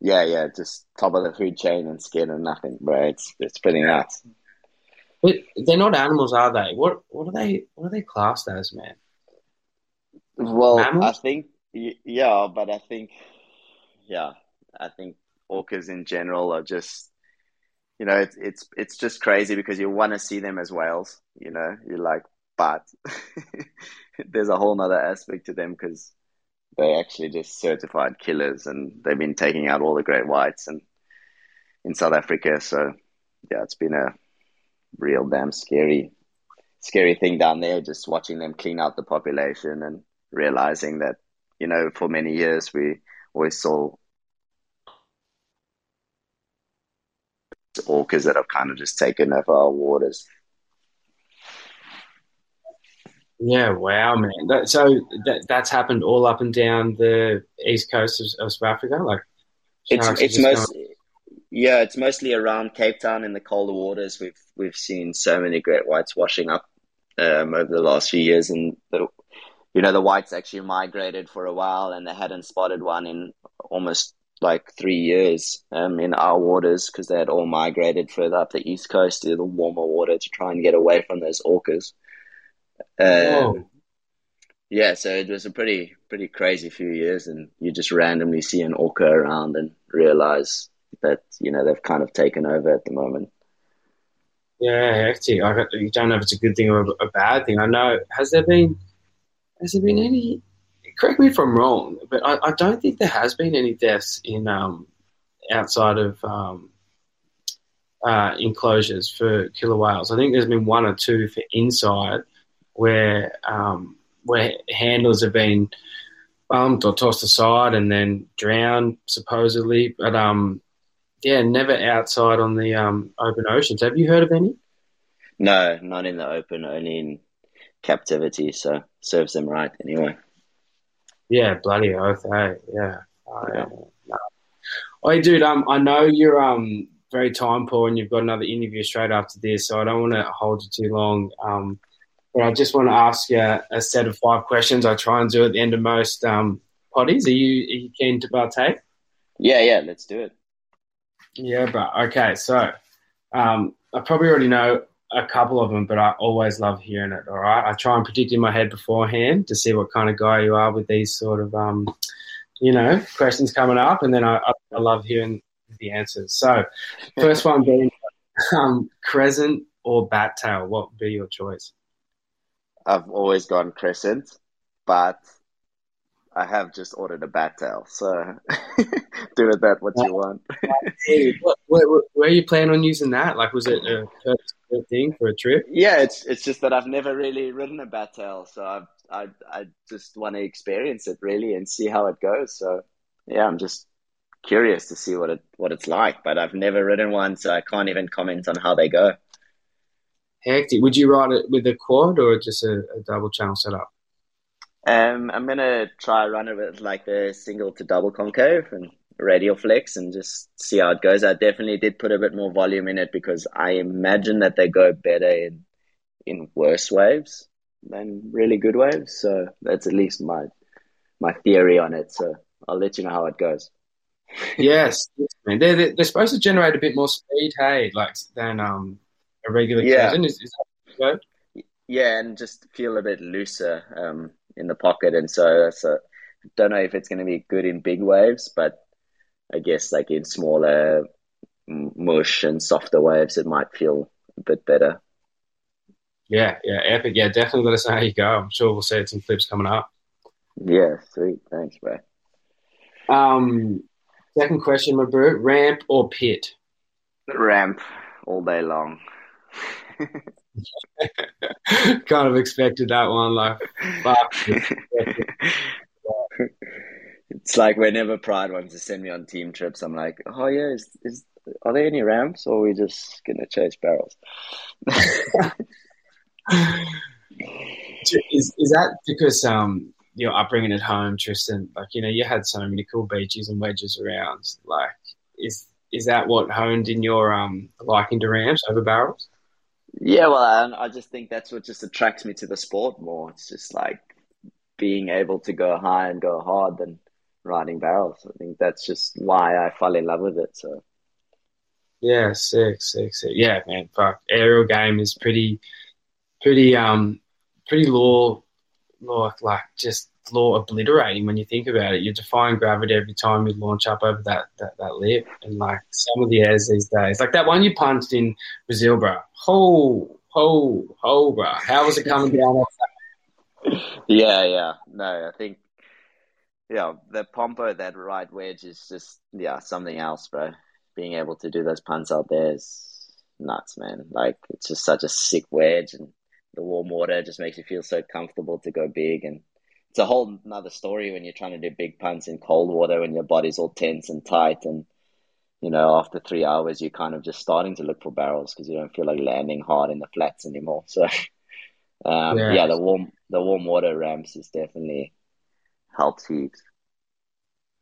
Yeah, yeah, just top of the food chain and skin and nothing, bro. It's it's pretty nuts. But they're not animals, are they? What what are they? What are they classed as, man? Well, Mammals? I think yeah, but I think yeah, I think orcas in general are just you know it's it's it's just crazy because you want to see them as whales. You know, you're like, but there's a whole nother aspect to them because they actually just certified killers, and they've been taking out all the great whites and in South Africa. So yeah, it's been a real damn scary, scary thing down there. Just watching them clean out the population and realizing that you know for many years we always saw orcas that have kind of just taken over our waters. Yeah, wow, man. That, so that that's happened all up and down the east coast of, of South Africa, like it's it's most going... yeah, it's mostly around Cape Town in the colder waters. We've we've seen so many great whites washing up um, over the last few years, and the, you know the whites actually migrated for a while, and they hadn't spotted one in almost like three years um, in our waters because they had all migrated further up the east coast to the warmer water to try and get away from those orcas. Um, yeah, so it was a pretty pretty crazy few years, and you just randomly see an orca around and realize that you know they've kind of taken over at the moment. Yeah, actually, I you don't know if it's a good thing or a bad thing. I know has there been has there been any? Correct me if I'm wrong, but I, I don't think there has been any deaths in um outside of um, uh, enclosures for killer whales. I think there's been one or two for inside where um, where handlers have been bumped or tossed aside and then drowned supposedly, but um, yeah, never outside on the um, open oceans. Have you heard of any? No, not in the open, only in captivity. So serves them right anyway. Yeah, bloody oath, hey, yeah. yeah. no. Oh, dude, um, I know you're um very time poor and you've got another interview straight after this, so I don't want to hold you too long. Um, but I just want to ask you a set of five questions. I try and do at the end of most um potties. Are you are you keen to partake? Yeah, yeah, let's do it. Yeah, but okay, so um, I probably already know a couple of them, but I always love hearing it. All right, I try and predict in my head beforehand to see what kind of guy you are with these sort of, um, you know, questions coming up, and then I, I love hearing the answers. So, first one being um, crescent or bat tail. What would be your choice? I've always gone crescent, but I have just ordered a bat tail, so do with that what you want. what, where, where, are you planning on using that? Like, was it a thing for a trip? Yeah, it's it's just that I've never really ridden a bat tail, so I I I just want to experience it really and see how it goes. So yeah, I'm just curious to see what it what it's like, but I've never ridden one, so I can't even comment on how they go. Hectic. Would you ride it with a quad or just a, a double channel setup? Um, I'm gonna try run it with like the single to double concave and radial flex and just see how it goes. I definitely did put a bit more volume in it because I imagine that they go better in in worse waves than really good waves. So that's at least my my theory on it. So I'll let you know how it goes. yes, man. They're, they're, supposed to generate a bit more speed, hey, like than um a regular yeah. Is, is Yeah, and just feel a bit looser. Um, in the pocket, and so so don't know if it's going to be good in big waves, but I guess like in smaller mush and softer waves, it might feel a bit better. Yeah, yeah, epic. Yeah, definitely let us know how you go. I'm sure we'll see some clips coming up. Yeah, sweet. Thanks, bro. Um, second question, my bro: ramp or pit? Ramp all day long. kind of expected that one. Like, it's like whenever Pride wants to send me on team trips, I'm like, oh yeah, is, is are there any ramps, or are we just gonna chase barrels? is is that because um your upbringing at home, Tristan? Like you know, you had so many cool beaches and wedges around. Like, is is that what honed in your um liking to ramps over barrels? Yeah, well, I, I just think that's what just attracts me to the sport more. It's just like being able to go high and go hard than riding barrels. I think that's just why I fell in love with it. So. Yeah, sick, sick, sick. Yeah, man, fuck. Aerial game is pretty, pretty, um, pretty law, law, like just law obliterating when you think about it. You're defying gravity every time you launch up over that, that, that lip. And like some of the airs these days, like that one you punched in Brazil, bro. Ho, ho, ho, bro. How was it coming down? Yeah, yeah. No, I think, yeah, the pompo, that right wedge is just, yeah, something else, bro. Being able to do those punts out there is nuts, man. Like, it's just such a sick wedge and the warm water just makes you feel so comfortable to go big and it's a whole another story when you're trying to do big punts in cold water when your body's all tense and tight and you know after three hours you're kind of just starting to look for barrels because you don't feel like landing hard in the flats anymore so um, yeah. yeah. the warm the warm water ramps is definitely helps heaps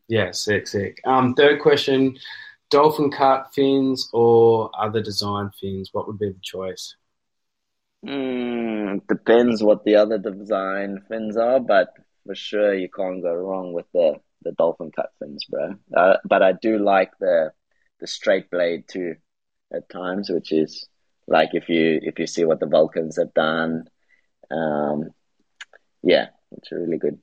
yeah sick sick um third question dolphin cut fins or other design fins what would be the choice Mm, depends what the other design fins are, but for sure you can't go wrong with the, the dolphin cut fins, bro. Uh, but I do like the the straight blade too at times, which is like if you if you see what the Vulcans have done, um, yeah, it's really good.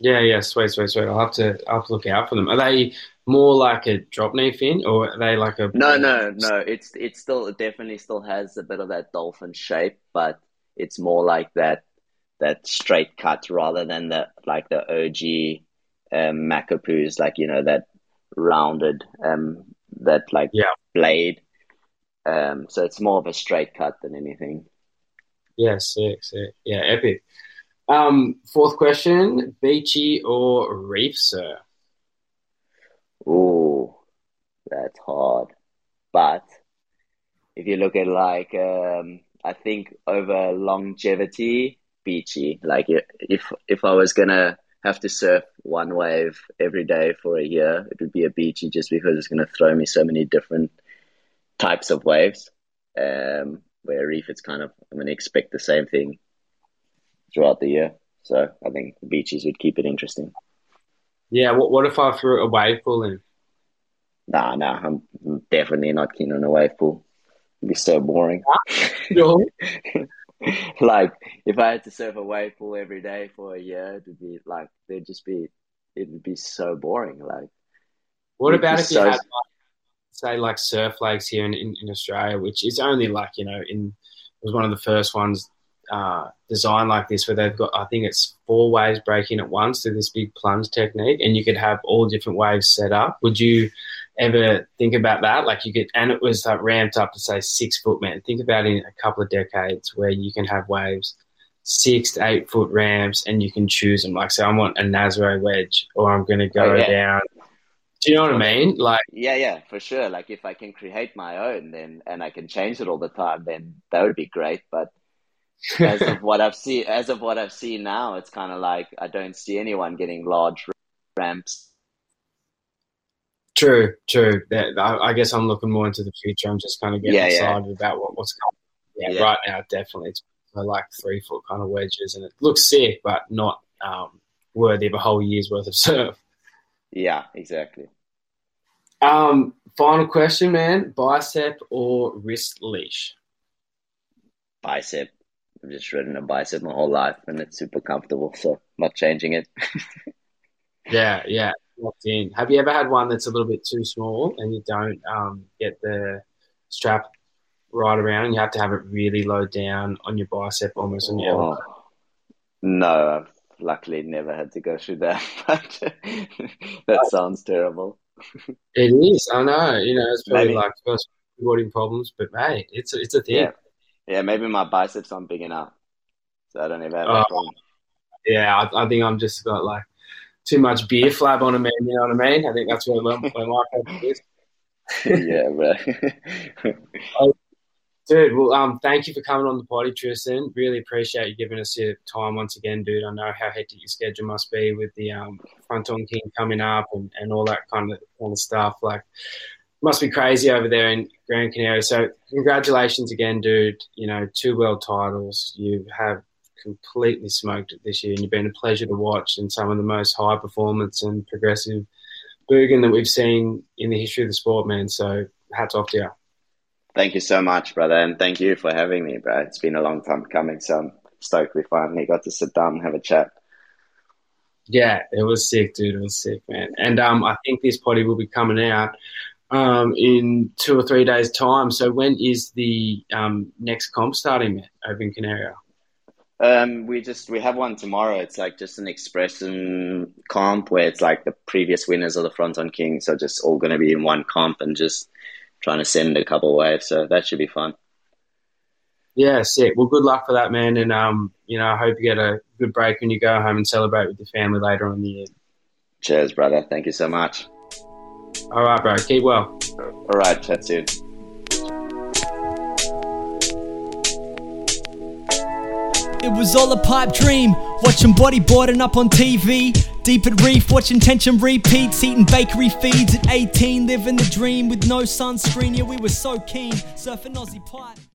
Yeah, yeah, sweet, sweet, sweet. I'll have to I'll have to look out for them. Are they more like a drop knee fin, or are they like a? No, no, no. It's it's still it definitely still has a bit of that dolphin shape, but it's more like that that straight cut rather than the like the OG um, Makapuus, like you know that rounded. Um, that like Yeah. blade. Um, so it's more of a straight cut than anything. Yeah, sick, sick. Yeah, epic. Um, fourth question: beachy or reef sir? Oh, that's hard. But if you look at like, um, I think over longevity, beachy. Like if if I was gonna have to surf one wave every day for a year, it would be a beachy just because it's gonna throw me so many different types of waves. Um, where reef, it's kind of I'm gonna expect the same thing throughout the year. So I think the beaches would keep it interesting. Yeah. What What if I threw a wave pool in? Nah, nah, I'm definitely not keen on a wave pool. It'd be so boring. Like, if I had to surf a wave pool every day for a year, it would be like, there'd just be, it would be so boring. Like, What about if you so- had, like, say, like surf lakes here in, in, in Australia, which is only like you know, in was one of the first ones uh, designed like this, where they've got I think it's four waves breaking at once through this big plunge technique, and you could have all different waves set up. Would you ever think about that? Like you could, and it was like ramped up to say six foot, man. Think about in a couple of decades where you can have waves six to eight foot ramps and you can choose them. Like, say, I want a Nazare wedge or I'm going to go Oh, yeah. down. Do you know what I mean? Like, yeah, yeah, for sure. Like, if I can create my own, then, and I can change it all the time, then that would be great. But as of what I've seen, as of what I've seen now, it's kind of like I don't see anyone getting large ramps. True, true. That, I, I guess I'm looking more into the future. I'm just kind of getting Yeah, yeah. excited about what, what's coming. Yeah, Yeah. right now, definitely. It's like three foot kind of wedges, and it looks sick, but not um, worthy of a whole year's worth of surf. Yeah, exactly. Um, final question, man: bicep or wrist leash? Bicep. I've just ridden a bicep my whole life, and it's super comfortable. So not changing it. Yeah, yeah, locked in. Have you ever had one that's a little bit too small and you don't um, get the strap right around? And you have to have it really low down on your bicep, almost on your elbow. Oh. No, I've luckily never had to go through that, but that sounds terrible. It is. I know. You know, it's probably Maybe. like first boarding problems, but hey, it's a, it's a thing. Yeah. Yeah, maybe my biceps aren't big enough, so I don't ever have Oh. that problem. Yeah, I, I think I'm just got like too much beer flab on a man. You know what I mean? I think that's where my, where my problem is. yeah, bro. Dude, well, um, thank you for coming on the potty, Tristan. Really appreciate you giving us your time once again, dude. I know how hectic your schedule must be with the um, Fronton King coming up and, and all that kind of kind of stuff. Like, must be crazy over there in Gran Canaria. So, congratulations again, dude. You know, two world titles. You have completely smoked it this year, and you've been a pleasure to watch and some of the most high performance and progressive boogan that we've seen in the history of the sport, man. So, hats off to you. Thank you so much, brother, and thank you for having me, bro. It's been a long time coming, so I'm stoked we finally got to sit down and have a chat. Yeah, it was sick, dude. It was sick, man. And um, I think this potty will be coming out um, in two or three days' time. So when is the um, next comp starting, man, over in Canaria? Um, we just we have one tomorrow. It's like just an expression comp where it's like the previous winners of the Fronton King, so just all going to be in one comp and just trying to send a couple waves. So that should be fun. Yeah, sick. Well, good luck for that, man. And um, you know, I hope you get a good break when you go home and celebrate with your family later on in the year. Cheers, brother. Thank you so much. All right, bro. Keep well. All right, chat soon. It was all a pipe dream, watching bodyboarding up on TV. Deep at reef, watching tension repeats, eating bakery feeds at 18, living the dream with no sunscreen. Yeah, we were so keen, surfing Aussie pipe.